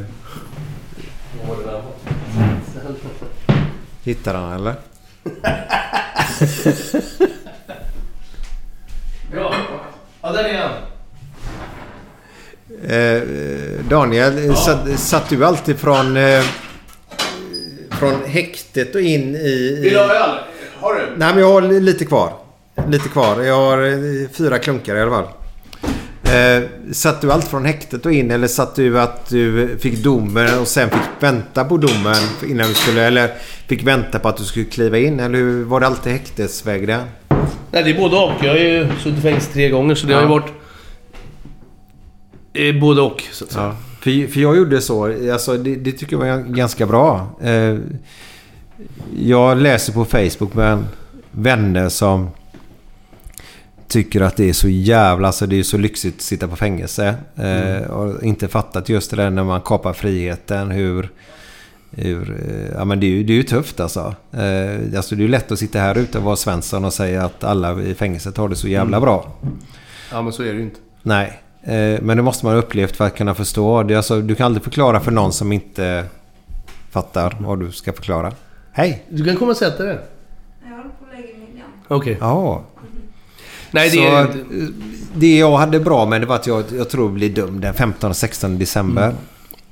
hittar han eller? Bra. Ja, där är han. Eh, Daniel, satt, satt du alltid från... Eh, från häktet och in i... Vill i du ha öl? Har du? Nej, men jag har li- lite kvar. Lite kvar. Jag har eh, fyra klunkar i alla fall. Eh, satt du allt från häktet och in eller satt du att du fick domen och sen fick vänta på domen innan du skulle... Eller fick vänta på att du skulle kliva in? Eller hur var det alltid häktesväg där? Nej, det är både och. Jag har ju suttit i fängelse tre gånger, så det har ju Ja. varit... Eh, både och, så att säga. Ja. För, för jag gjorde så. Alltså, det, det tycker jag var ganska bra. Eh, jag läser på Facebook med vänner som tycker att det är så jävla... Alltså det är så lyxigt att sitta på fängelse. Eh, och inte fattat just det där när man kapar friheten. Hur... hur eh, ja men det är ju, det är ju tufft alltså. Eh, alltså det är ju lätt att sitta här ute och vara Svensson och säga att alla i fängelset har det så jävla bra. Ja, men så är det ju inte. Nej, eh, men det måste man ha upplevt för att kunna förstå. Det alltså, du kan aldrig förklara för någon som inte fattar vad du ska förklara. Hej! Du kan komma och sätta dig. Jag håller på att lägga mig igen. Okej. Ja. Nej, det Så, det jag hade bra med det var att jag, jag tror jag blir dum den 15 och 16 december.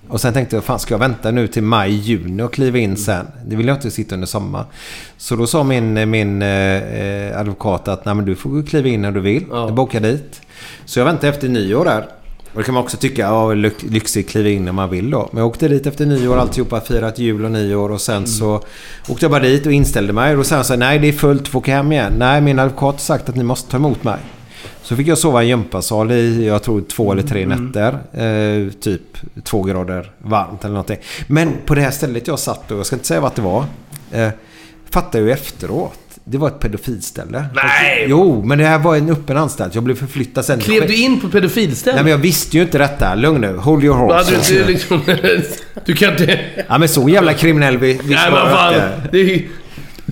Och sen tänkte jag, fan ska jag vänta nu till maj, juni och kliva in sen? Det vill jag inte sitta under sommar. Så då sa min, min eh, advokat att Nej, men du får kliva in när du vill. Ja. Jag bokar dit. Så jag väntade efter nyår där. Och det kan man också tycka, ja lyx, lyxigt kliva in när man vill då. Men jag åkte dit efter nyår, alltihopa, firat jul och nyår och sen så åkte jag bara dit och inställde mig. Och då sa nej det är fullt, får åka hem igen. Nej, min advokat har sagt att ni måste ta emot mig. Så fick jag sova i en gympasal i, jag tror två eller tre nätter. Eh, typ två grader varmt eller någonting. Men på det här stället jag satt och jag ska inte säga vad det var. Eh, fattar jag ju efteråt. Det var ett pedofilställe. Nej! Jo, men det här var en öppen anstalt. Jag blev förflyttad sen. Klev du in på pedofilstället? Nej men jag visste ju inte detta. Lugn nu. Hold your horses. du inte liksom... Du kan inte... Ja men så jävla kriminell vi, vi Nej, vad fan. Det är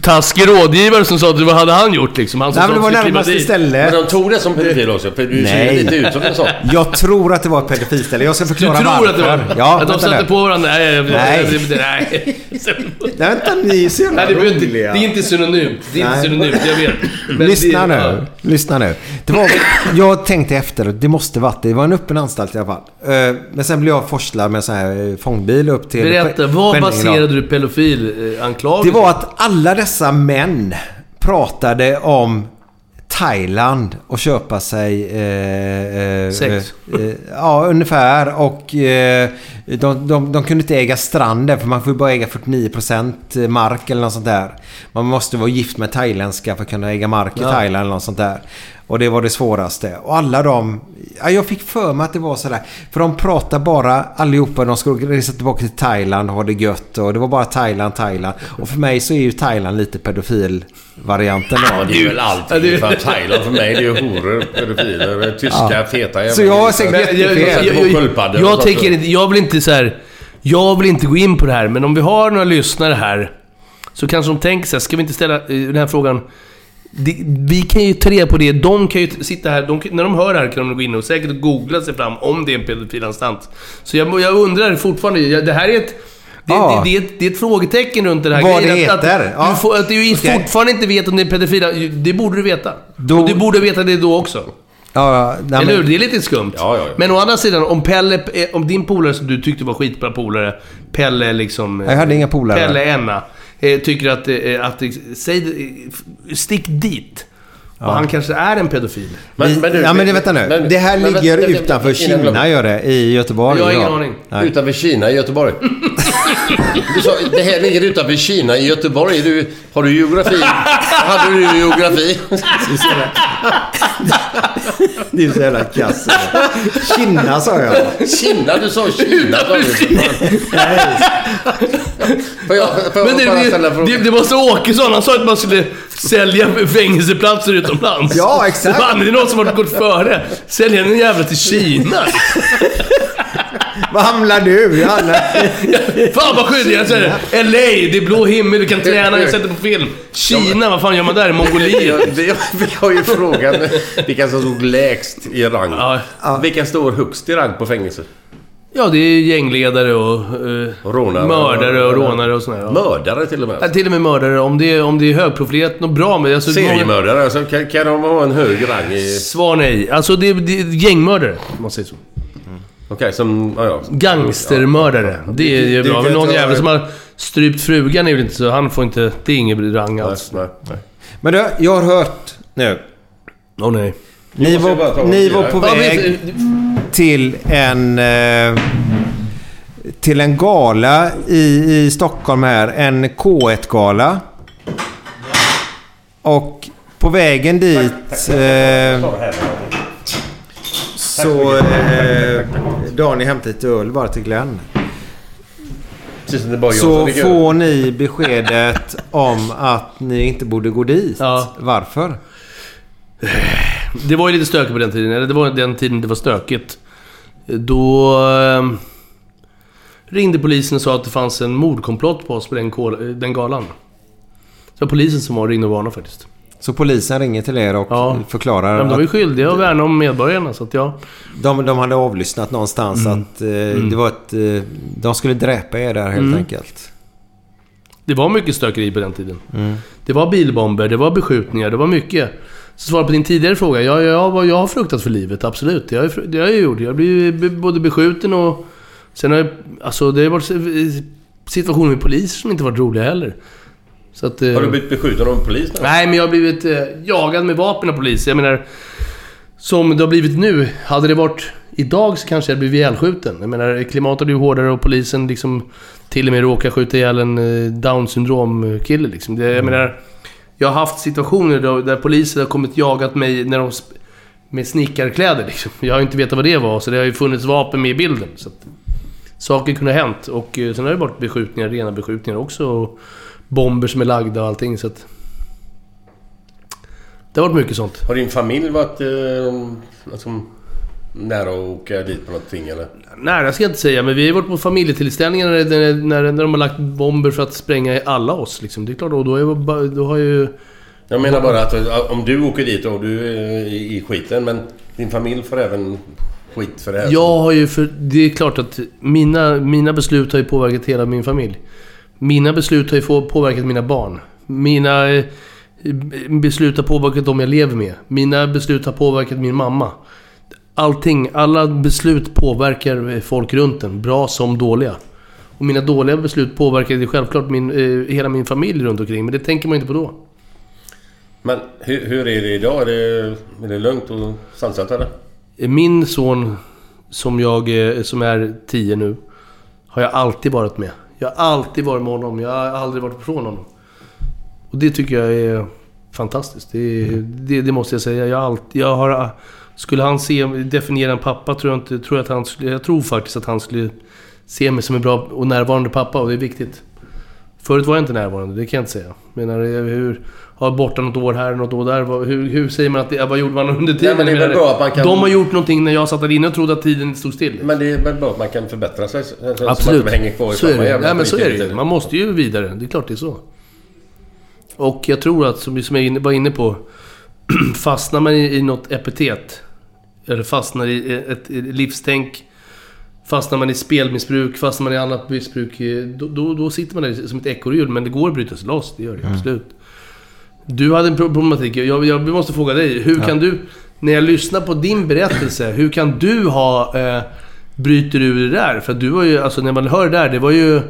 taskig rådgivare som sa att vad hade han gjort liksom? Han som Nej men det var närmaste dit. Men de tog det som pedofil också. För du ser Nej. lite ut som en sån. Jag tror att det var ett pedofilställe. Jag ska Du förklara tror varför. att det var... Ja, att de satte nu. på varandra? Nej, Nej. nej. nej. Nej, vänta, ni är så jävla Nej, det, behöver inte, det är inte synonymt. Det är inte Nej. synonymt, jag vet. Men Lyssna det, nu. Lyssna nu. Det var, jag tänkte efter, det måste varit det. Det var en öppen anstalt i alla fall. Eh, Men sen blev jag forslad med så här eh, fångbil upp till... Berätta, vad baserade du pedofilanklagelser Det var att alla dessa män pratade om Thailand och köpa sig... Eh, eh, Sex. Eh, eh, ja, ungefär. Och eh, de, de, de kunde inte äga stranden för man får ju bara äga 49% mark eller något sånt där. Man måste vara gift med thailändska för att kunna äga mark i Ja. Thailand eller något sånt där. Och det var det svåraste. Och alla de... Ja, jag fick för mig att det var sådär. För de pratade bara allihopa. De skulle resa tillbaka till Thailand och ha det gött. Och det var bara Thailand, Thailand. Och för mig så är ju Thailand lite pedofil-varianten då. Ja, det är väl allting. För Thailand för mig det är ju horor, pedofiler, tyska, feta jävla... Så jag har säkert jag, jag, jättefel. jag, jag, jag, och tänker inte, jag vill inte så här. Jag vill inte gå in på det här, men om vi har några lyssnare här. Så kanske de tänker så här, ska vi inte ställa eh, den här frågan? Det, vi kan ju ta reda på det. De kan ju sitta här, de, när de hör det här kan de gå in och säkert googla sig fram om det är en pedofilanstalt. Så jag, jag undrar fortfarande, jag- det här är ett... Det, Ja. det, det, är ett, det är ett frågetecken runt det här Vad grejen. det Att, heter. att, Ja. du, får, att du Okej. fortfarande inte vet om det är pedofila. Det borde du veta. Då- Och du borde veta det då också. Ja, nej, Eller hur? men, Det är lite skumt. Ja, ja, ja. Men å andra sidan, om Pelle, eh, om din polare som du tyckte var skitbra polare, Pelle liksom... eh, Jag hade inga polare. Pelle Enna. Eh, Tycker att, eh, att eh, säg, stick dit. Och han kanske är en pedofil. vi, ja men det, vänta nu. men- det här men ligger vänta, utanför. Kina gör det. I Göteborg. Jag har ingen ja. aning. Nej. Utanför Kina i Göteborg. Du sa, det här ligger utanför Kina i Göteborg. Du, har du geografi? Hade du geografi? Det är så jävla kass. Kina sa jag. Kina? Du sa Kina. sa du. Får jag, får Men jag bara ställa en det, det, fråga? det måste Åkesson, han sa att man skulle sälja fängelseplatser utomlands. Ja, exakt. Fan, det är någon som har gått före. Sälja en jävla till Kina. Vad hamnar du? Janne? Fan vad skönt! Jag säger det. LA, det är blå himmel, du kan träna, jag sätter på film. Kina, vad fan gör man där? Mongoliet? Vi, vi har ju frågan vilka som stod lägst i rang. Vilka står högst i rang på fängelset? Ja, det är gängledare och, eh, Och rånare. mördare och rånare och sådär. Ja. Mördare till och med. Ja, till och med mördare. Om det är, om det är högprofilerat, något bra med... Alltså, Seriemördare, alltså, kan, kan de ha en hög rang i... Svar nej. Alltså det är, det är gängmördare, om man säger så. Okej, som... Ja, ja. Gangstermördare. Det är ju Det- bra. det- Men någon jävel som har strypt frugan är väl inte så... Han får inte... Det är ingen rang alls. Nej, nej. Men du, jag har hört nu. Åh nej. Ni var, ni var på Ja, men- väg till en... Eh, till en gala i, i Stockholm här. En K1-gala. Och på vägen dit... Eh, så... Daniel hämtade lite öl bara till Glenn. Så får ni beskedet om att ni inte borde gå dit. Ja. Varför? Det var ju lite stökigt på den tiden. Eller det var den tiden det var stökigt. Då... Eh, ringde polisen och sa att det fanns en mordkomplott på oss på den, den galan. Så det var polisen som var och ringde och varnade faktiskt. Så polisen ringer till er och Ja. förklarar Men de att skyldiga att värna om medborgarna, så att ja. de, de hade avlyssnat någonstans Mm. att eh, det var ett... Eh, de skulle dräpa er där helt Mm. enkelt. Det var mycket stökeri på den tiden. Mm. Det var bilbomber, det var beskjutningar, det var mycket. Så svar på din tidigare fråga. Ja, jag, jag, jag har fruktat för livet, absolut. Det har jag, det har jag gjort. Jag har blivit b- både beskjuten och... Sen har jag... Alltså, det har varit situationer med poliser som inte varit roliga heller. Att... eh, Har du blivit beskjuten av en polis? Nej, men jag har blivit eh, jagad med vapen av polis. Jag menar... Som det har blivit nu. Hade det varit idag så kanske jag hade blivit ihjälskjuten. Jag menar, klimatet är ju hårdare och polisen liksom... Till och med råkar skjuta ihjäl en eh, down syndrom-kille liksom. Det, jag menar... Jag har haft situationer då, där poliser har kommit jagat mig när de... Med snickarkläder liksom. Jag har inte vetat vad det var, så det har ju funnits vapen med i bilden. Så att, saker kunde ha hänt. Och eh, sen har det varit beskjutningar, rena beskjutningar också. Och bomber som är lagda och allting, så att... Det har varit mycket sånt. Har din familj varit eh, alltså, nära att åka dit på någonting eller? Det ska jag inte säga, men vi har varit på familjetillställningar när, när, när, när de har lagt bomber för att spränga alla oss. Liksom. Det är klart, och då, är, då har ju... Jag menar bara att eh, om du åker dit och du är i i skiten men din familj får även skit för det här. Jag har ju för... Det är klart att mina, mina beslut har ju påverkat hela min familj. Mina beslut har ju påverkat mina barn. Mina eh, beslut har påverkat dem jag lever med. Mina beslut har påverkat min mamma. Allting, alla beslut påverkar eh, folk runt en, bra som dåliga. Och mina dåliga beslut påverkade självklart min, eh, hela min familj runt omkring, men det tänker man inte på då. Men hur, hur är det idag? Är det, är det lugnt och sansat eller? Min son, som, jag, eh, som är 10 nu, har jag alltid varit med. Jag har alltid varit med honom. Jag har aldrig varit ifrån honom. Och det tycker jag är fantastiskt. Det, det, det måste jag säga. Jag alltid, jag har, skulle han se, definiera en pappa tror jag inte... Tror jag, att han skulle, jag tror faktiskt att han skulle se mig som en bra och närvarande pappa och det är viktigt. Förut var jag inte närvarande, det kan jag inte säga. Menar, hur, har borta något år här, något år där. Hur, hur säger man att det, vad gjorde man under tiden? men det är väl bra att man kan- De har gjort någonting när jag satt där inne och trodde att tiden stod still. Men det är väl bra att man kan förbättra sig så, så att man Absolut. inte hänger kvar i så är det. Nej, men så är det ju. Man måste ju vidare. Det är klart det är så. Och jag tror att, som som jag inne- var inne på, fastnar man i, i något epitet, eller fastnar i ett livstänk, fastnar man i spelmissbruk, fastnar man i annat missbruk, eh, då, då, då sitter man där som ett ekorrhjul. Men det går att bryta sig loss, det gör det absolut. Du hade en pro- problematik. Jag, jag måste fråga dig. Hur kan du... När jag lyssnar på din berättelse, hur kan du ha... Eh, bryter ur det där? För du var ju... Alltså när man hör det där, det var ju...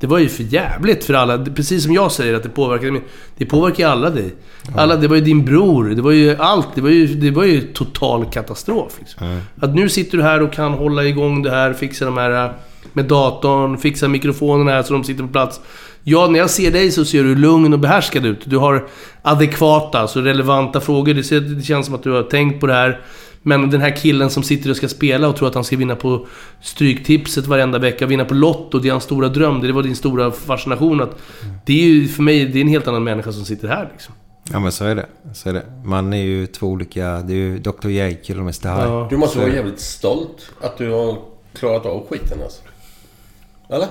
Det var ju för jävligt för alla. Precis som jag säger att det påverkar mig. Det påverkar ju alla dig. Alla, det var ju din bror. Det var ju allt. Det var ju, det var ju total katastrof. Liksom. Att nu sitter du här och kan hålla igång det här, fixa de här eh, med datorn, fixa mikrofonerna här så de sitter på plats. Ja, när jag ser dig så ser du lugn och behärskad ut. Du har adekvata, alltså relevanta frågor. Det, ser, det känns som att du har tänkt på det här. Men den här killen som sitter och ska spela och tror att han ska vinna på Stryktipset varenda vecka, vinna på Lotto, det är hans stora dröm. Det var din stora fascination. Att det är ju för mig, det är en helt annan människa som sitter här liksom. Ja men så är det. Så är det. Man är ju två olika... Det är ju Dr Jekyll och Mr Hyde. Ja. Du måste vara jävligt stolt att du har klarat av skiten alltså. Eller?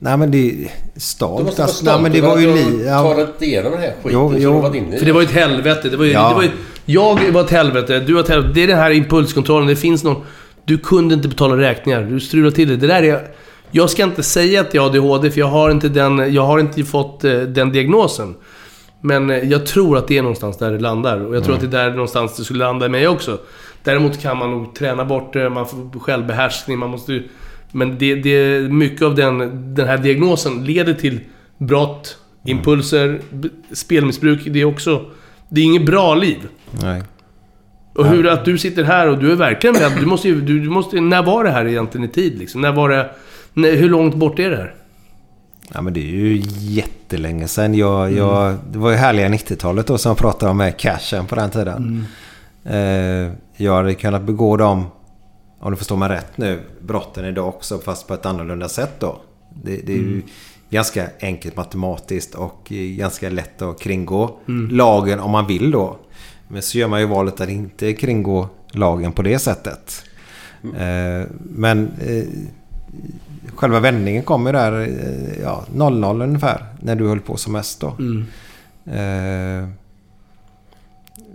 Nej men det... Du Stolt måste vara stolt Nej men det över var att ju du har li... Ja, tagit igenom den här skiten Jo, som jo. du varit inne i. För det var ju ett helvete. Det var ju, Ja. det var ju, jag var ett helvete, du var ett helvete. Det är den här impulskontrollen. Det finns någon... Du kunde inte betala räkningar. Du strulade till det. Det där är... Jag ska inte säga att jag har ADHD, för jag har inte, den, jag har inte fått eh, den diagnosen. Men eh, jag tror att det är någonstans där det landar. Och jag tror att det är där någonstans det skulle landa i mig också. Däremot kan man nog träna bort det, man får självbehärskning, man måste ju... Men det, det, mycket av den, den här diagnosen leder till brott, impulser, b- spelmissbruk. Det är också... Det är inget bra liv. nej. Och hur att du sitter här och du är verkligen rädd. Du måste ju... Du, du måste, när var det här egentligen i tid liksom? När var det... När, hur långt bort är det här? Ja men det är ju jättelänge sedan. Jag, jag, det var ju härliga 90-talet då som pratade om cashen på den tiden. Eh, jag hade kunnat begå dem, om du förstår mig rätt nu, brotten idag också fast på ett annorlunda sätt då. Det, det är ju ganska enkelt matematiskt och ganska lätt att kringgå lagen om man vill då. Men så gör man ju valet att inte kringgå lagen på det sättet. Eh, men eh, själva vändningen kom ju där eh, ja, 00 ungefär. När du höll på som mest då. Eh,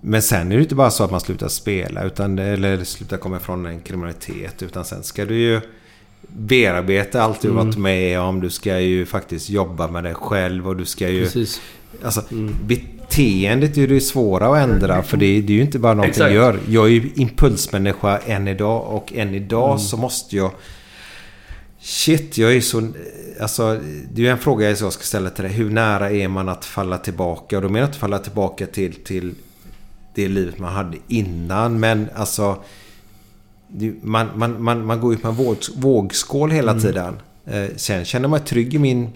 men sen är det inte bara så att man slutar spela utan, eller slutar komma ifrån en kriminalitet. Utan sen ska du ju bearbeta allt du varit med om. Du ska ju faktiskt jobba med dig själv och du ska ju... Precis. Alltså, beteendet är ju det svåra att ändra. För det, det är ju inte bara någonting Exakt. jag gör. Jag är ju impulsmänniska än idag. Och än idag så måste jag... Shit, jag är så... Alltså, det är ju en fråga jag ska ställa till dig. Hur nära är man att falla tillbaka? Och då menar jag inte falla tillbaka till, till det livet man hade innan. Men alltså... Man, man, man, man går ju på en våg, vågskål hela tiden. Eh, sen känner man mig trygg i min,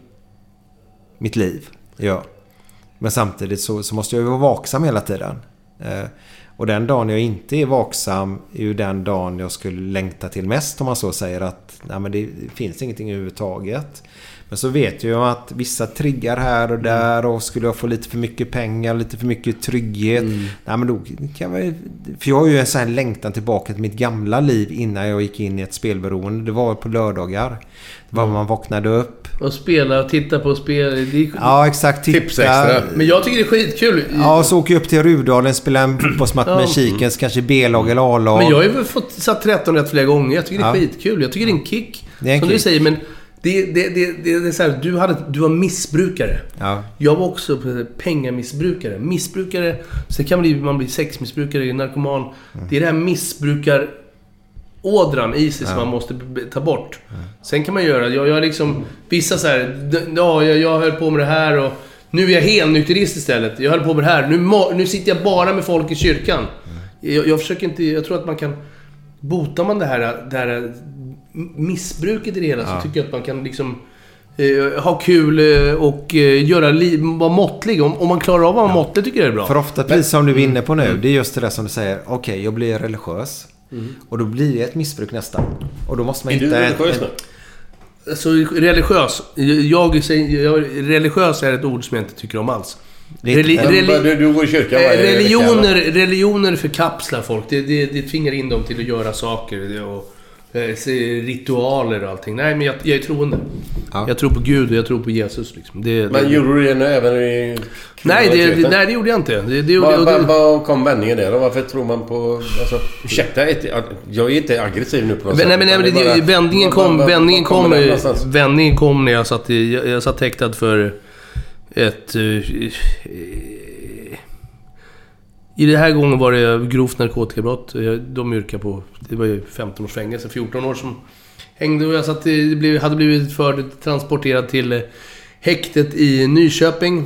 mitt liv. Ja. Men samtidigt så, så måste jag ju vara vaksam hela tiden. Eh, och den dagen jag inte är vaksam är ju den dagen jag skulle längta till mest om man så säger att nej, men det finns ingenting överhuvudtaget. Men så vet jag ju att vissa triggar här och där och skulle jag få lite för mycket pengar, lite för mycket trygghet. Nej, men då kan jag, för jag har ju en sån här längtan tillbaka till mitt gamla liv innan jag gick in i ett spelberoende. Det var på lördagar. Det var man vaknade upp. Och spela och titta på spel. Det är, Ja, exakt. Titta. Tips extra. Men jag tycker det är skitkul. Ja, och så åker jag upp till Rudalen, spelar en fotbollsmatch med Ja. Kikens, kanske B-lag eller A-lag. Men jag har ju fått satt 13 rätt flera gånger. Jag tycker det är Ja. skitkul. Jag tycker det är en kick. Det är en som du kick. säger, men det, det, det, det, är så här, du, hade, du var missbrukare. Ja. Jag var också pengamissbrukare. Missbrukare, sen kan man bli, man bli sexmissbrukare, narkoman. Mm. Det är det här missbrukar ådran i sig som man måste ta bort. Sen kan man göra, jag, jag liksom, vissa så här, ja, jag, jag höll på med det här och nu är jag helnykterist istället. Jag höll på med det här. Nu, nu sitter jag bara med folk i kyrkan. Jag, jag försöker inte, jag tror att man kan, botar man det här, det här missbruket i det hela så tycker jag att man kan liksom eh, ha kul eh, och eh, göra li- vara måttlig. Om, om man klarar av att vara måttlig tycker jag det är bra. För ofta, precis som du är inne på nu, det är just det där som du säger. Okej, jag blir religiös. Och då blir det ett missbruk nästan. Och då måste man Är du hitta... religiös nu? Alltså religiös. Jag säger, jag, religiös är ett ord som jag inte tycker om alls. Är- Reli, reli, Du, du går i kyrkan eh, religioner, religioner förkapslar folk. Det, det, det tvingar in dem till att göra saker. Och, ritualer och allting. Nej, men jag, jag är troende. Ja. Jag tror på Gud och jag tror på Jesus. Liksom. Det, Men det, gjorde du det nu även i nej, det, nej, det gjorde jag inte. Det, det, vad- det, vad kom vändningen där då? Varför tror man på... Alltså, ursäkta, jag är inte aggressiv nu på något Nej, men, nej, utan men det, bara- vändningen kom, vad- vändningen kom, någonstans? vändningen kom när jag satt, i, jag, jag satt häktad för ett... eh, i den här gången var det grovt narkotikabrott. Eh, de yrkade på... Det var ju 15 års fängelse, 14 år som hängde och jag satt, i- det blev, hade blivit för transporterad till eh, häktet i Nyköping.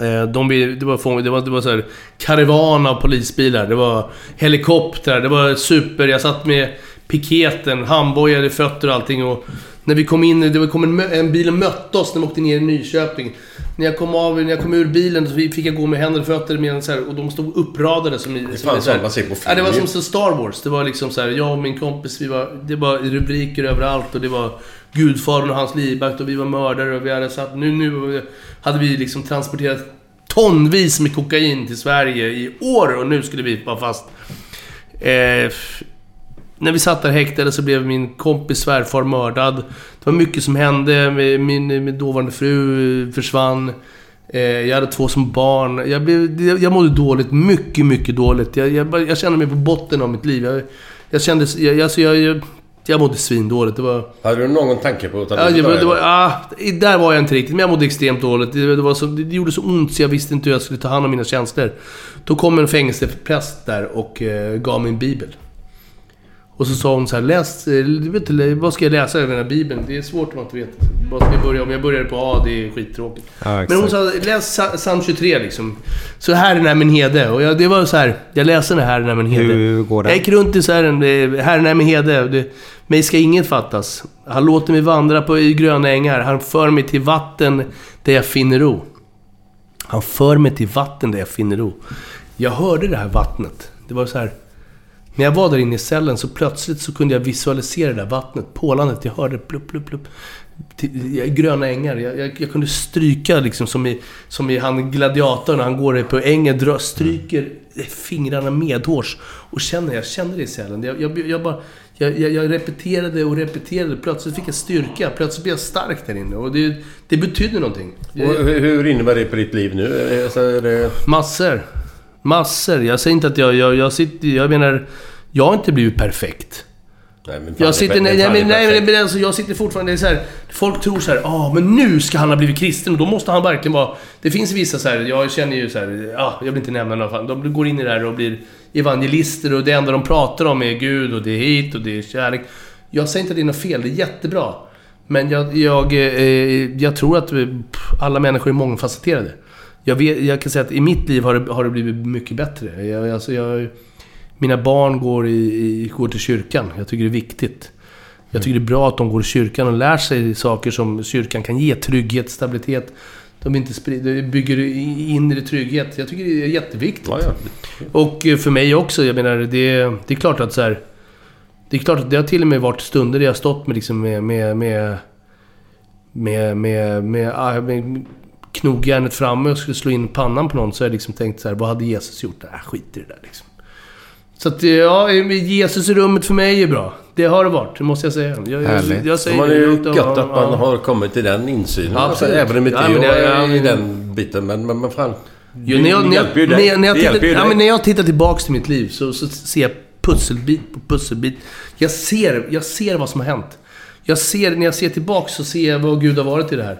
Eh, de, det var, fång- det var, det var så här karavan av polisbilar. Det var helikoptrar, det var super... Jag satt med piketen, handbojade fötter och allting. Och när vi kom in, det kom en, en bil och mötte oss när vi åkte ner i Nyköping. När jag kom av, när jag kom ur bilen så fick jag gå med händer och fötter med så här, och de stod uppradade som i... Det är som fan i så här- sånt man ser på film Ja, det var som så Star Wars. Det var liksom så här, jag och min kompis, vi var... Det var rubriker överallt och det var Gudfadern och hans livvakt och vi var mördare och vi hade satt... Nu, nu hade vi liksom transporterat tonvis med kokain till Sverige i år och nu skulle vi vara fast. Eh, när vi satt där häktade så blev min kompis svärfar mördad. Det var mycket som hände. Min, min dåvarande fru försvann. Eh, Jag hade två som barn. Jag, blev, jag mådde dåligt. Mycket, mycket dåligt. Jag, jag, jag kände mig på botten av mitt liv. Jag, jag kände... Jag, alltså jag, jag, jag mådde svindåligt. Det var... Hade du någon tanke på att ta Ja, det var, det var, ah, där var jag inte riktigt, men jag mådde extremt dåligt. Det, det, var så, det gjorde så ont så jag visste inte hur jag skulle ta hand om mina känslor. Då kom en fängelsepräst där och eh, gav mig en bibel. Och så sa hon så här, läs... eh, du vet, inte, vad ska jag läsa i den här bibeln? Det är svårt om man inte vet. Vad ska jag börja? Om jag börjar på A, det är skittråkigt. Ja, Men hon sa, läs Sa- psalm 23 liksom. Så Herren är min hede. Och jag, det var så här, jag läste den här Herren är min hede. Hur går det? Jag gick runt i så här, eh, Herren är min hede. Det, mig ska inget fattas. Han låter mig vandra på i gröna ängar. Han för mig till vatten där jag finner ro. Han för mig till vatten där jag finner ro. Jag hörde det här vattnet. Det var så här... När jag var där inne i cellen så plötsligt så kunde jag visualisera det där vattnet. Pålandet, jag hörde plupp, plupp, plupp. Gröna ängar. Jag, jag, jag kunde stryka liksom som i, som i han gladiatorn han går på ängen. Drar, stryker fingrarna medhårs. Och känner, jag kände det i cellen. Jag, jag, jag bara... Jag, repeterade och repeterade. Plötsligt fick jag styrka. Plötsligt blev jag stark där inne. Och det, det betydde någonting. Och hur, innebär det på ditt liv nu? Alltså, det... Massor. Massor. Jag säger inte att jag... Jag, jag, sitter, jag menar... Jag har inte blivit perfekt. Nej, men fan, Jag sitter... Nej, nej, men, nej, alltså, jag sitter fortfarande... Så här, folk tror så här, ah, men nu ska han ha blivit kristen och då måste han verkligen vara... Det finns vissa så här, jag känner ju så här, ja, jag vill inte nämna några fall. De går in i det här och blir evangelister och det enda de pratar om är Gud och det är hit och det är kärlek. Jag säger inte att det är något fel, det är jättebra. Men jag, jag, eh, jag tror att eh, alla människor är mångfacetterade. Jag, vet, jag kan säga att i mitt liv har det, har det blivit mycket bättre. Jag, alltså jag, mina barn går, i, i, går till kyrkan. Jag tycker det är viktigt. Jag tycker det är bra att de går i kyrkan och lär sig saker som kyrkan kan ge. Trygghet, stabilitet. De inte sprider, de bygger i- inre trygghet. Jag tycker det är jätteviktigt. Ja, ja. Och eh, för mig också. Jag menar, det, det är klart att så här... Det är klart att det har till och med varit stunder där jag har stått med liksom med... med, med med, med, med, med knogjärnet framme och skulle slå in pannan på någon så har jag liksom tänkt så här, vad hade Jesus gjort? Äh, skit i det där liksom. Så att, ja, Jesus i rummet för mig är bra. Det har det varit, det måste jag säga. Jag, jag, Härligt. jag säger Man är ju gött att man ja. har kommit till den insynen. Absolut. Alltså, även om inte Ja, men jag är i den biten. Men, men, men fan. Jo, när jag, det när jag, hjälper ju när dig. jag, när jag, tittar, ja, men när jag tittar tillbaks till mitt liv så, så ser jag pusselbit på pusselbit. Jag ser, jag ser vad som har hänt. Jag ser, när jag ser tillbaks så ser jag vad Gud har varit i det här.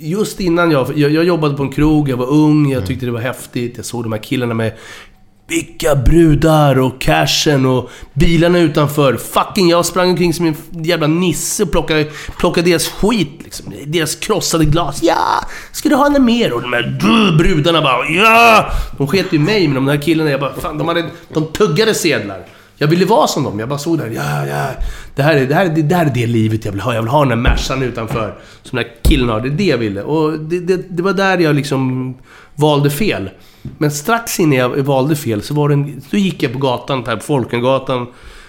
Just innan jag, jag... Jag jobbade på en krog, jag var ung, jag tyckte det var häftigt. Jag såg de här killarna med vilka brudar och cashen och bilarna utanför. Fucking jag sprang omkring som en jävla nisse och plockade, plockade deras skit liksom. Deras krossade glas. Ja! Ska du ha något mer? Och de här brudarna bara ja! De sket ju i mig, men de där killarna, jag bara fan, de, hade, de tuggade sedlar. Jag ville vara som dem. Jag bara såg där, ja, ja. Det här, är, det, här, är- det här är det livet jag vill ha. Jag vill ha den där Mercan utanför. Som den där killen har. Det är det jag ville. Och det, det, det var där jag liksom valde fel. Men strax innan jag valde fel så var det en, Då gick jag på gatan, på Folkungagatan.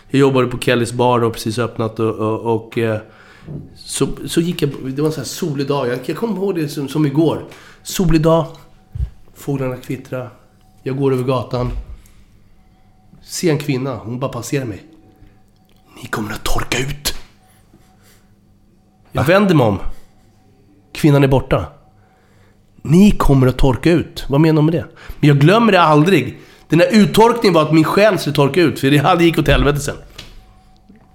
Jag jobbade på Kellys bar och precis öppnat och... och, och eh, så, så gick jag... Det var en sån här solig dag. Jag, jag kommer ihåg det som, som igår. Solig dag. Fåglarna kvittrar. Jag går över gatan. Ser en kvinna. Hon bara passerar mig. Ni kommer att torka ut. Jag vänder mig om. Kvinnan är borta. Ni kommer att torka ut. Vad menar hon med det? Men jag glömmer det aldrig. Den där uttorkningen var att min själ skulle torka ut, för det gick åt helvete sen.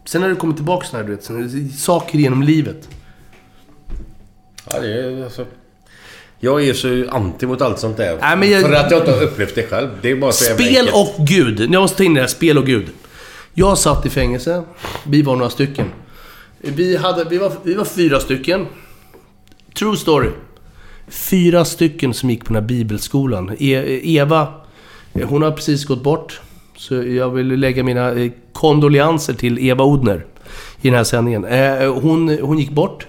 Sen har det kommit tillbaka här, du vet, saker genom livet. Ja, det är alltså... Jag är så anti mot allt sånt där. Nej, men jag- För att jag inte har upplevt det själv. Det är bara så Spel och Gud. Jag måste ta in det här. Spel och Gud. Jag satt i fängelse. Vi var några stycken. Vi, hade, vi, var, vi var fyra stycken. True story. Fyra stycken som gick på den här bibelskolan. E, Eva, hon har precis gått bort. Så jag vill lägga mina eh, kondoleanser till Eva Odner i den här sändningen. Eh, Hon, hon gick bort.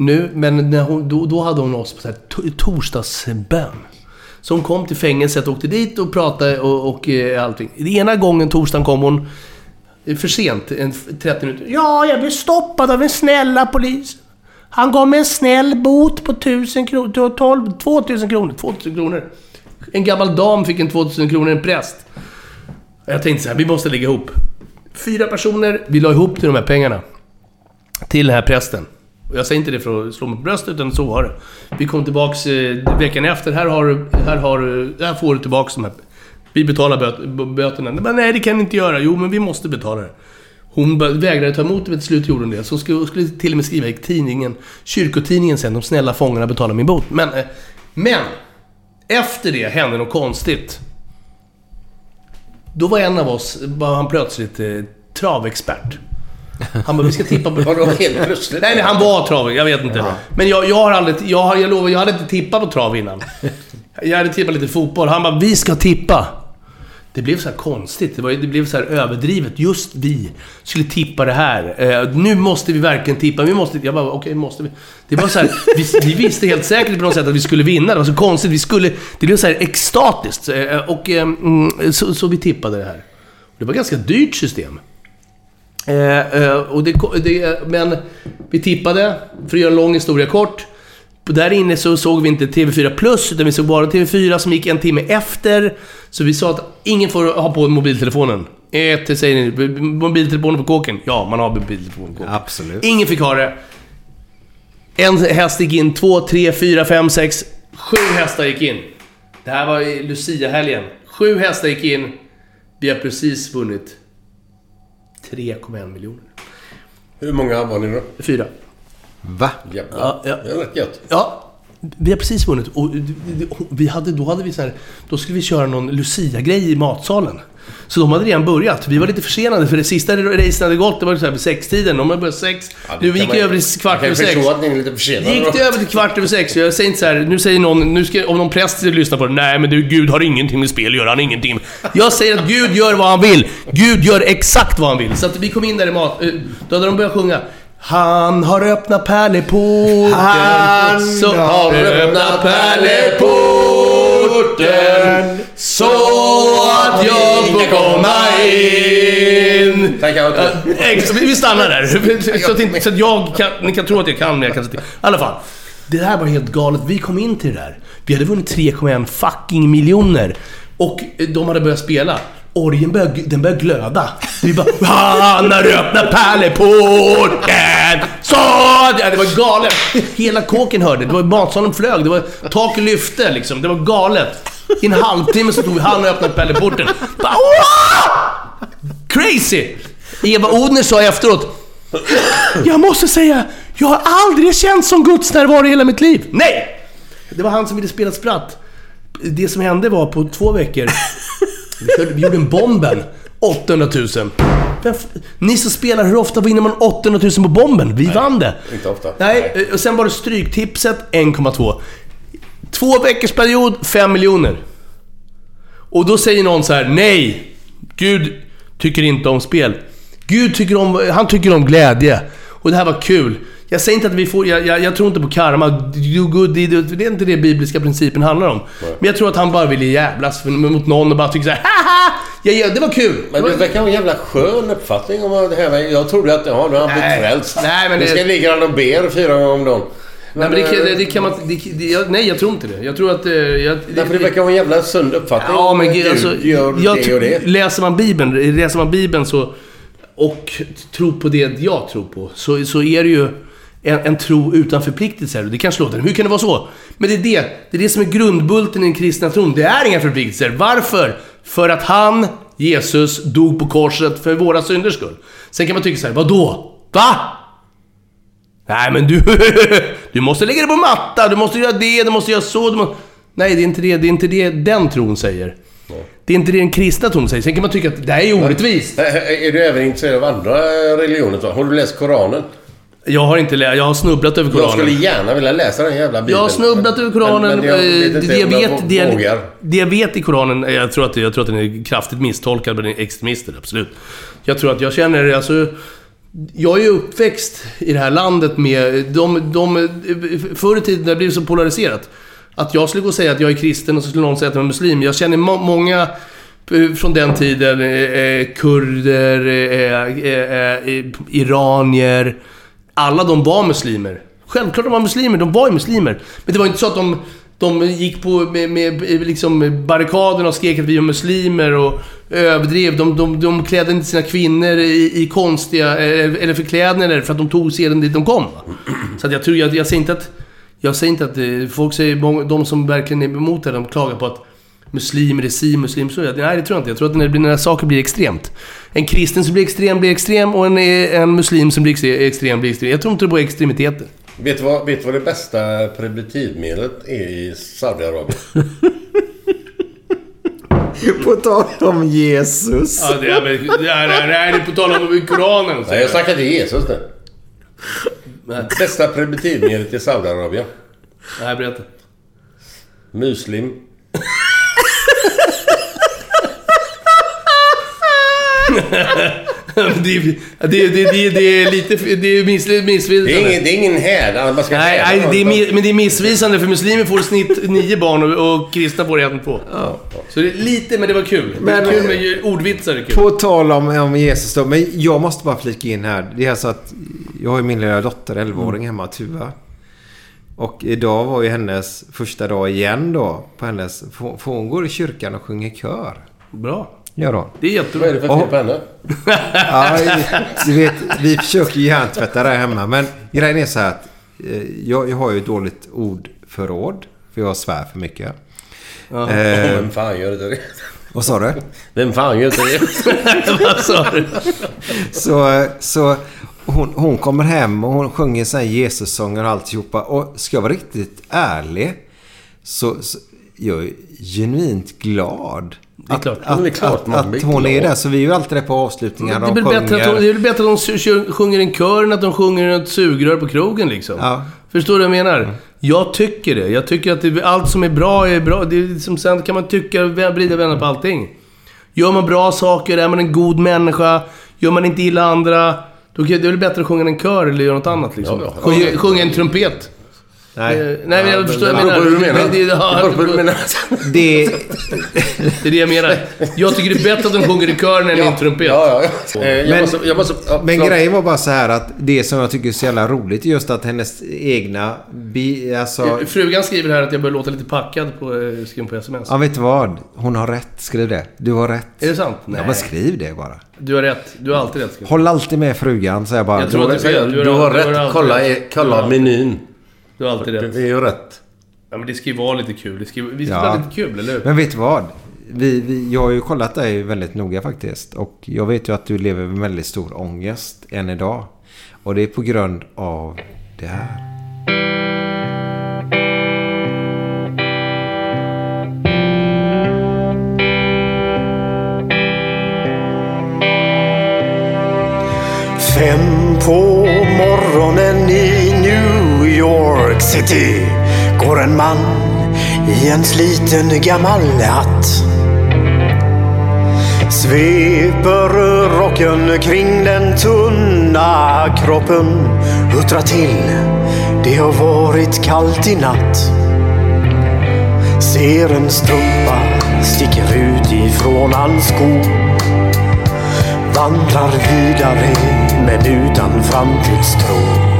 Nu, men när hon, då, då hade hon oss på så här torsdagsbön. Så hon kom till fängelset, åkte dit och pratade och, och eh, allting. Den ena gången, torsdagen, kom hon eh, för sent, en, 30 minuter. Ja, jag blev stoppad av en snälla polis. Han gav mig en snäll bot på 1000 kronor, 12, 2000 kronor, 2000 kronor. En gammal dam fick en 2000 kronor, en präst. Jag tänkte så här, vi måste ligga ihop. Fyra personer, vi la ihop till de här pengarna. Till den här prästen. Och jag säger inte det för att slå mig på bröstet, utan så var det. Vi kom tillbaks eh, veckan efter. Här, har, du- här, har, du- här får du tillbaks de här... Vi betalar böt, böterna. Men nej, det kan ni inte göra. Jo, men vi måste betala det. Hon vägrade ta emot det, men till slut gjorde hon det. Så hon skulle, skulle till och med skriva i tidningen, kyrkotidningen sen, de snälla fångarna betalar min bot. Men, eh, men! Efter det hände något konstigt. Då var en av oss, var han plötsligt eh, travexpert. Han bara, vi ska tippa på... Vadå helt plötsligt? Nej, nej, han var trav, jag vet inte. Men jag, jag har aldrig... Jag, har, jag lovar, jag hade inte tippat på trav innan. Jag hade tippat lite fotboll. Han bara, vi ska tippa. Det blev så här konstigt. Det, var, det blev så här överdrivet. Just vi skulle tippa det här. Eh, nu måste vi verkligen tippa. Vi måste... Jag bara, okej, måste vi? Det var så här, vi, vi visste helt säkert på något sätt att vi skulle vinna. Det var så konstigt. Vi skulle... Det blev så här extatiskt. Eh, och eh, mm, så, så vi tippade det här. Det var ett ganska dyrt system. Eh, eh, och det, det, men vi tippade, för att göra en lång historia kort. Där inne så såg vi inte TV4 Plus, utan vi såg bara TV4 som gick en timme efter. Så vi sa att ingen får ha på mobiltelefonen. Ett, säger ni, mobiltelefonen på kåken? Ja, man har mobiltelefonen på kåken. Absolut. Ingen fick ha det. En häst gick in, två, tre, fyra, fem, sex, sju hästar gick in. Det här var Lucia-helgen. Sju hästar gick in. Vi har precis vunnit 3,1 miljoner. Hur många var ni då? Fyra. Va? Jävlar. Ja, ja. Det är rätt gött. Ja, vi har precis vunnit. Och vi hade, då hade vi så här, Då skulle vi köra någon Lucia-grej i matsalen. Så de hade redan börjat. Vi var lite försenade för det sista racen hade gått. Det var vid sextiden. De hade börjat sex. Ja, nu gick man- det över till kvart över sex. att ni är lite försenade Gick det över till kvart över sex. Jag säger inte så här, nu säger någon, nu ska, om någon präst lyssnar på det. Nej men du, Gud har ingenting med spel att göra. Han ingenting. Jag säger att Gud gör vad han vill. Gud gör exakt vad han vill. Så att vi kom in där i mat... eh, Då hade de börjat sjunga. Han har öppnat pärleporten. Han så har öppnat pärleporten så att jag får komma in. Tack, ex- vi- stannar där. Så att, inte, så att jag kan, ni kan tro att jag kan, men jag kan inte. I alla fall. Det här var helt galet. Vi kom in till det där. Vi hade vunnit 3,1 fucking miljoner. Och eh, de hade börjat spela. Orgen började, den börjar glöda. Vi bara Han har öppnat pärleporten! Så... Ja, det var galet. Hela kåken hörde. Det var matsalen flög. Det var taket lyfte liksom. Det var galet. I en halvtimme så tog vi Han har öppnat pärleporten. Bara, Crazy! Eva Odner sa efteråt Jag måste säga, jag har aldrig känt som Guds närvaro i hela mitt liv. Nej! Det var han som ville spela spratt. Det som hände var på två veckor, vi, körde, vi gjorde en bomben. 800 000. Vem f- Ni som spelar, hur ofta vinner man 800 000 på bomben? Vi vann det. inte ofta. Nej, eh, och sen var det stryktipset 1,2. Två veckors period, 5 miljoner. Och då säger någon så här: nej! Gud tycker inte om spel. Gud tycker om, han tycker om glädje. Och det här var kul. Jag säger inte att vi får, jag, jag, jag tror inte på karma. Do good, do, det är inte det bibliska principen handlar om. Men jag tror att han bara ville jävlas för- mot någon och bara tycker så här: haha! Jag, jag, det var kul. Men det verkar vara en jävla skön uppfattning om det här. Jag trodde att, ja, nu har han blivit Nej. frälst. Nej, men Nu det- ska ligga han och ber fyra gånger om dagen. Nej men det, det, det kan man det, Nej, jag tror inte det. Jag tror att... eh, Jag, Därför det verkar vara en jävla sund uppfattning. Ja, men gud, alltså, gör jag, det och det. Läser man Bibeln, läser man Bibeln så, och tror på det jag tror på, så, så är det ju en, en tro utan förpliktelser. Det kanske låter, hur kan det vara så? Men det är det, det är det som är grundbulten i den kristna tron. Det är inga förpliktelser. Varför? För att han, Jesus, dog på korset för våra synders skull. Sen kan man tycka så här, vadå? Va? Nej men du, du måste lägga det på matta, du måste göra det, du måste göra så, du må... Nej, det är inte det, det är inte det den tron säger. Det är inte det den kristna tron säger. Sen kan man tycka att det här är orättvist. Är du även intresserad av andra religioner? Har du läst Koranen? Jag har inte lä- jag har snubblat över Jag Koranen. skulle gärna vilja läsa den jävla bibeln. Jag har snubblat över Koranen. Men, men jag vet eh, det, jag jag vet, det, jag, det jag vet i Koranen, eh, jag tror att, jag tror att den är kraftigt misstolkad av extremister, absolut. Jag tror att jag känner, alltså... Jag är ju uppväxt i det här landet med... De, de, förr i tiden, det blev så polariserat. Att jag skulle gå och säga att jag är kristen och så skulle någon säga att jag är muslim. Jag känner må, många eh, från den tiden, eh, kurder, eh, eh, iranier. Alla de var muslimer. Självklart de var muslimer, de var ju muslimer. Men det var inte så att de De gick på med, med liksom barrikaderna och skrek att vi är muslimer och överdrev. De, de, de klädde inte sina kvinnor i, i konstiga, eh, eller förklädnader för att de tog seden dit de kom. Så att jag tror, jag, jag säger inte att... Jag säger inte att... Eh, folk säger, de som verkligen är emot det, de klagar på att muslimer är si, muslimer så. Nej, det tror jag inte. Jag tror att när, det blir, när saker blir extremt. En kristen som blir extrem blir extrem och en, en muslim som blir extre- extrem blir extrem. Jag tror inte på extremiteter. Vet du vad, vet du vad det bästa preventivmedlet är i Saudiarabien? På tal om Jesus. Ja, det är, väl- det är, det är, det är på tal om Koranen. Nej, jag snackar till Jesus nu. Nej. Bästa preventivmedlet i Saudiarabien? Nej, berätta. Muslim. det, är- det, det, det, det är lite... Det är miss, missvisande. Det är ingen, det är ingen häd. Man ska Nej, nej det är, men det är missvisande för muslimer får i snitt nio barn och, och kristna får en två. Så det är lite, men det var kul. Men- det kul med ordvitsar. är kul. På tal om, om Jesus då. Men jag måste bara flika in här. Det är alltså att jag har ju min lilla dotter, 11-åring, hemma, Tuva. Och idag var ju hennes första dag igen då. På hennes... För hon går i kyrkan och sjunger kör. Bra. Gör hon. Det är jättebra. Vad är det för fel på henne? Ja, du vet, vi försöker ju hjärntvätta där hemma. Men grejen är så här att eh, jag, jag har ju ett dåligt ordförråd. För jag svär för mycket. Ja. Eh, Vem fan gör det? vad sa du? Vem fan gör inte det? Vad sa du? Så, så hon, hon kommer hem och hon sjunger här Jesus-sånger och alltihopa. Och ska jag vara riktigt ärlig så, så jag är genuint glad. Det är klart. Att, är klart att, att, hon är där. Så vi är ju alltid där på avslutningar. Det är, De väl bättre att de, det är väl bättre att de sj- sjunger en kör än att de sjunger ett sugrör på krogen liksom. Ja. Förstår du vad jag menar? Jag tycker det. Jag tycker att det, allt som är bra är bra. Det är som sen kan man tycka, vrida och vända på allting. Gör man bra saker, är man en god människa, gör man inte illa andra. Då kan, det är väl bättre att sjunga en kör eller göra något annat liksom. Ja, ja. Sjunga, sjunga en trumpet. Nej. Eh, Nej, men jag förstår vad Det jag beror på hur du menar. menar. Det, det, Det ja, du menar. Det, det är det jag menar. Jag tycker det är bättre att de sjunger i kören än i en trumpet. Ja, ja, ja. Eh, Jag Men- måste... Jag måste ja, Men grejen var bara så här att det som jag tycker är så jävla roligt är just att hennes egna... Bi, alltså, Frugan skriver här att jag bör låta lite packad på, eh, skriven på sms. ja, vet du vad? Hon har rätt. Skriv det. Du har rätt. Är det sant? Ja, men skriv det bara. Du har rätt. Du har alltid rätt. Håll alltid med frugan, säger jag bara. Jag tror att det är fel. Du har rätt. alltid Kolla, rätt. i- kolla menyn. Du har alltid rätt. Det är ju rätt. Ja, men det ska ju vara lite kul. Det ska, vi ska Ja. vara lite kul, eller hur? Men vet du vad? Vi, vi, jag har ju kollat dig väldigt noga faktiskt. Och jag vet ju att du lever med väldigt stor ångest än idag. Och det är på grund av det här. Fem på morgonen i York City går en man i en sliten gammal hatt. Sveper rocken kring den tunna kroppen, huttrar till. Det har varit kallt i natt. Ser en strumpa sticker ut ifrån hans sko vandrar vidare men utan framtidstro.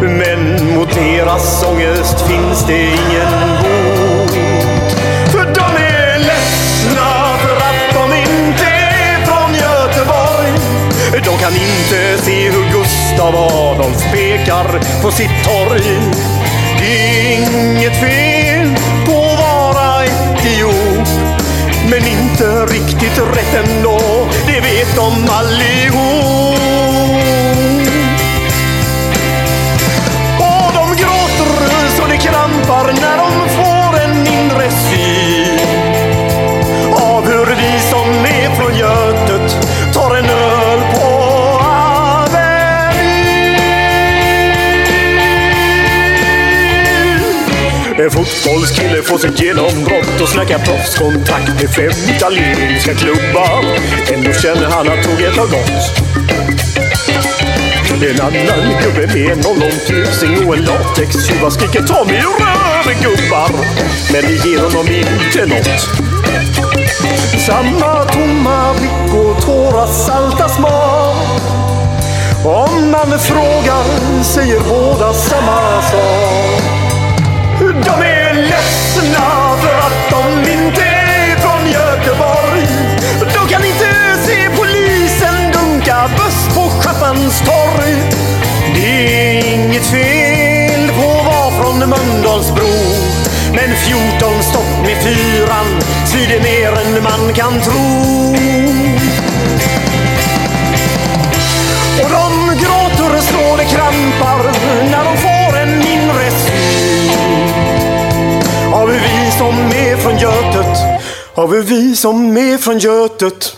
Men mot deras ångest finns det ingen bot. För de är ledsna för att de inte är från Göteborg. De kan inte se hur Gustav Adolf pekar på sitt torg. Det är inget fel på att vara etiop. Men inte riktigt rätt ändå, det vet de allihop. Krampar när de får en inre syn av hur vi som är från Götet tar en öl på Avenyn. En Fotbollskille får sitt genombrott och snackar proffskontakt med fem italienska klubbar. Ändå känner han att tåget har gått. En annan gubbe med en långt tusing och en latextjuva skriker ta mig ur röven gubbar. Men det ger honom inte nåt. Samma tomma blick och tårar salta smak. Om man frågar säger båda samma sak. De är ledsna för att de inte är från Göteborg. De kan inte se polisen dunka buss på Schappans torg. Det är inget fel på att vara från Mölndalsbro. Men 14 stopp med fyran svider mer än man kan tro. Och de gråter och slår det krampar när de får en inre syn. Har vi vi som är från Götet? Har vi vi som är från Götet?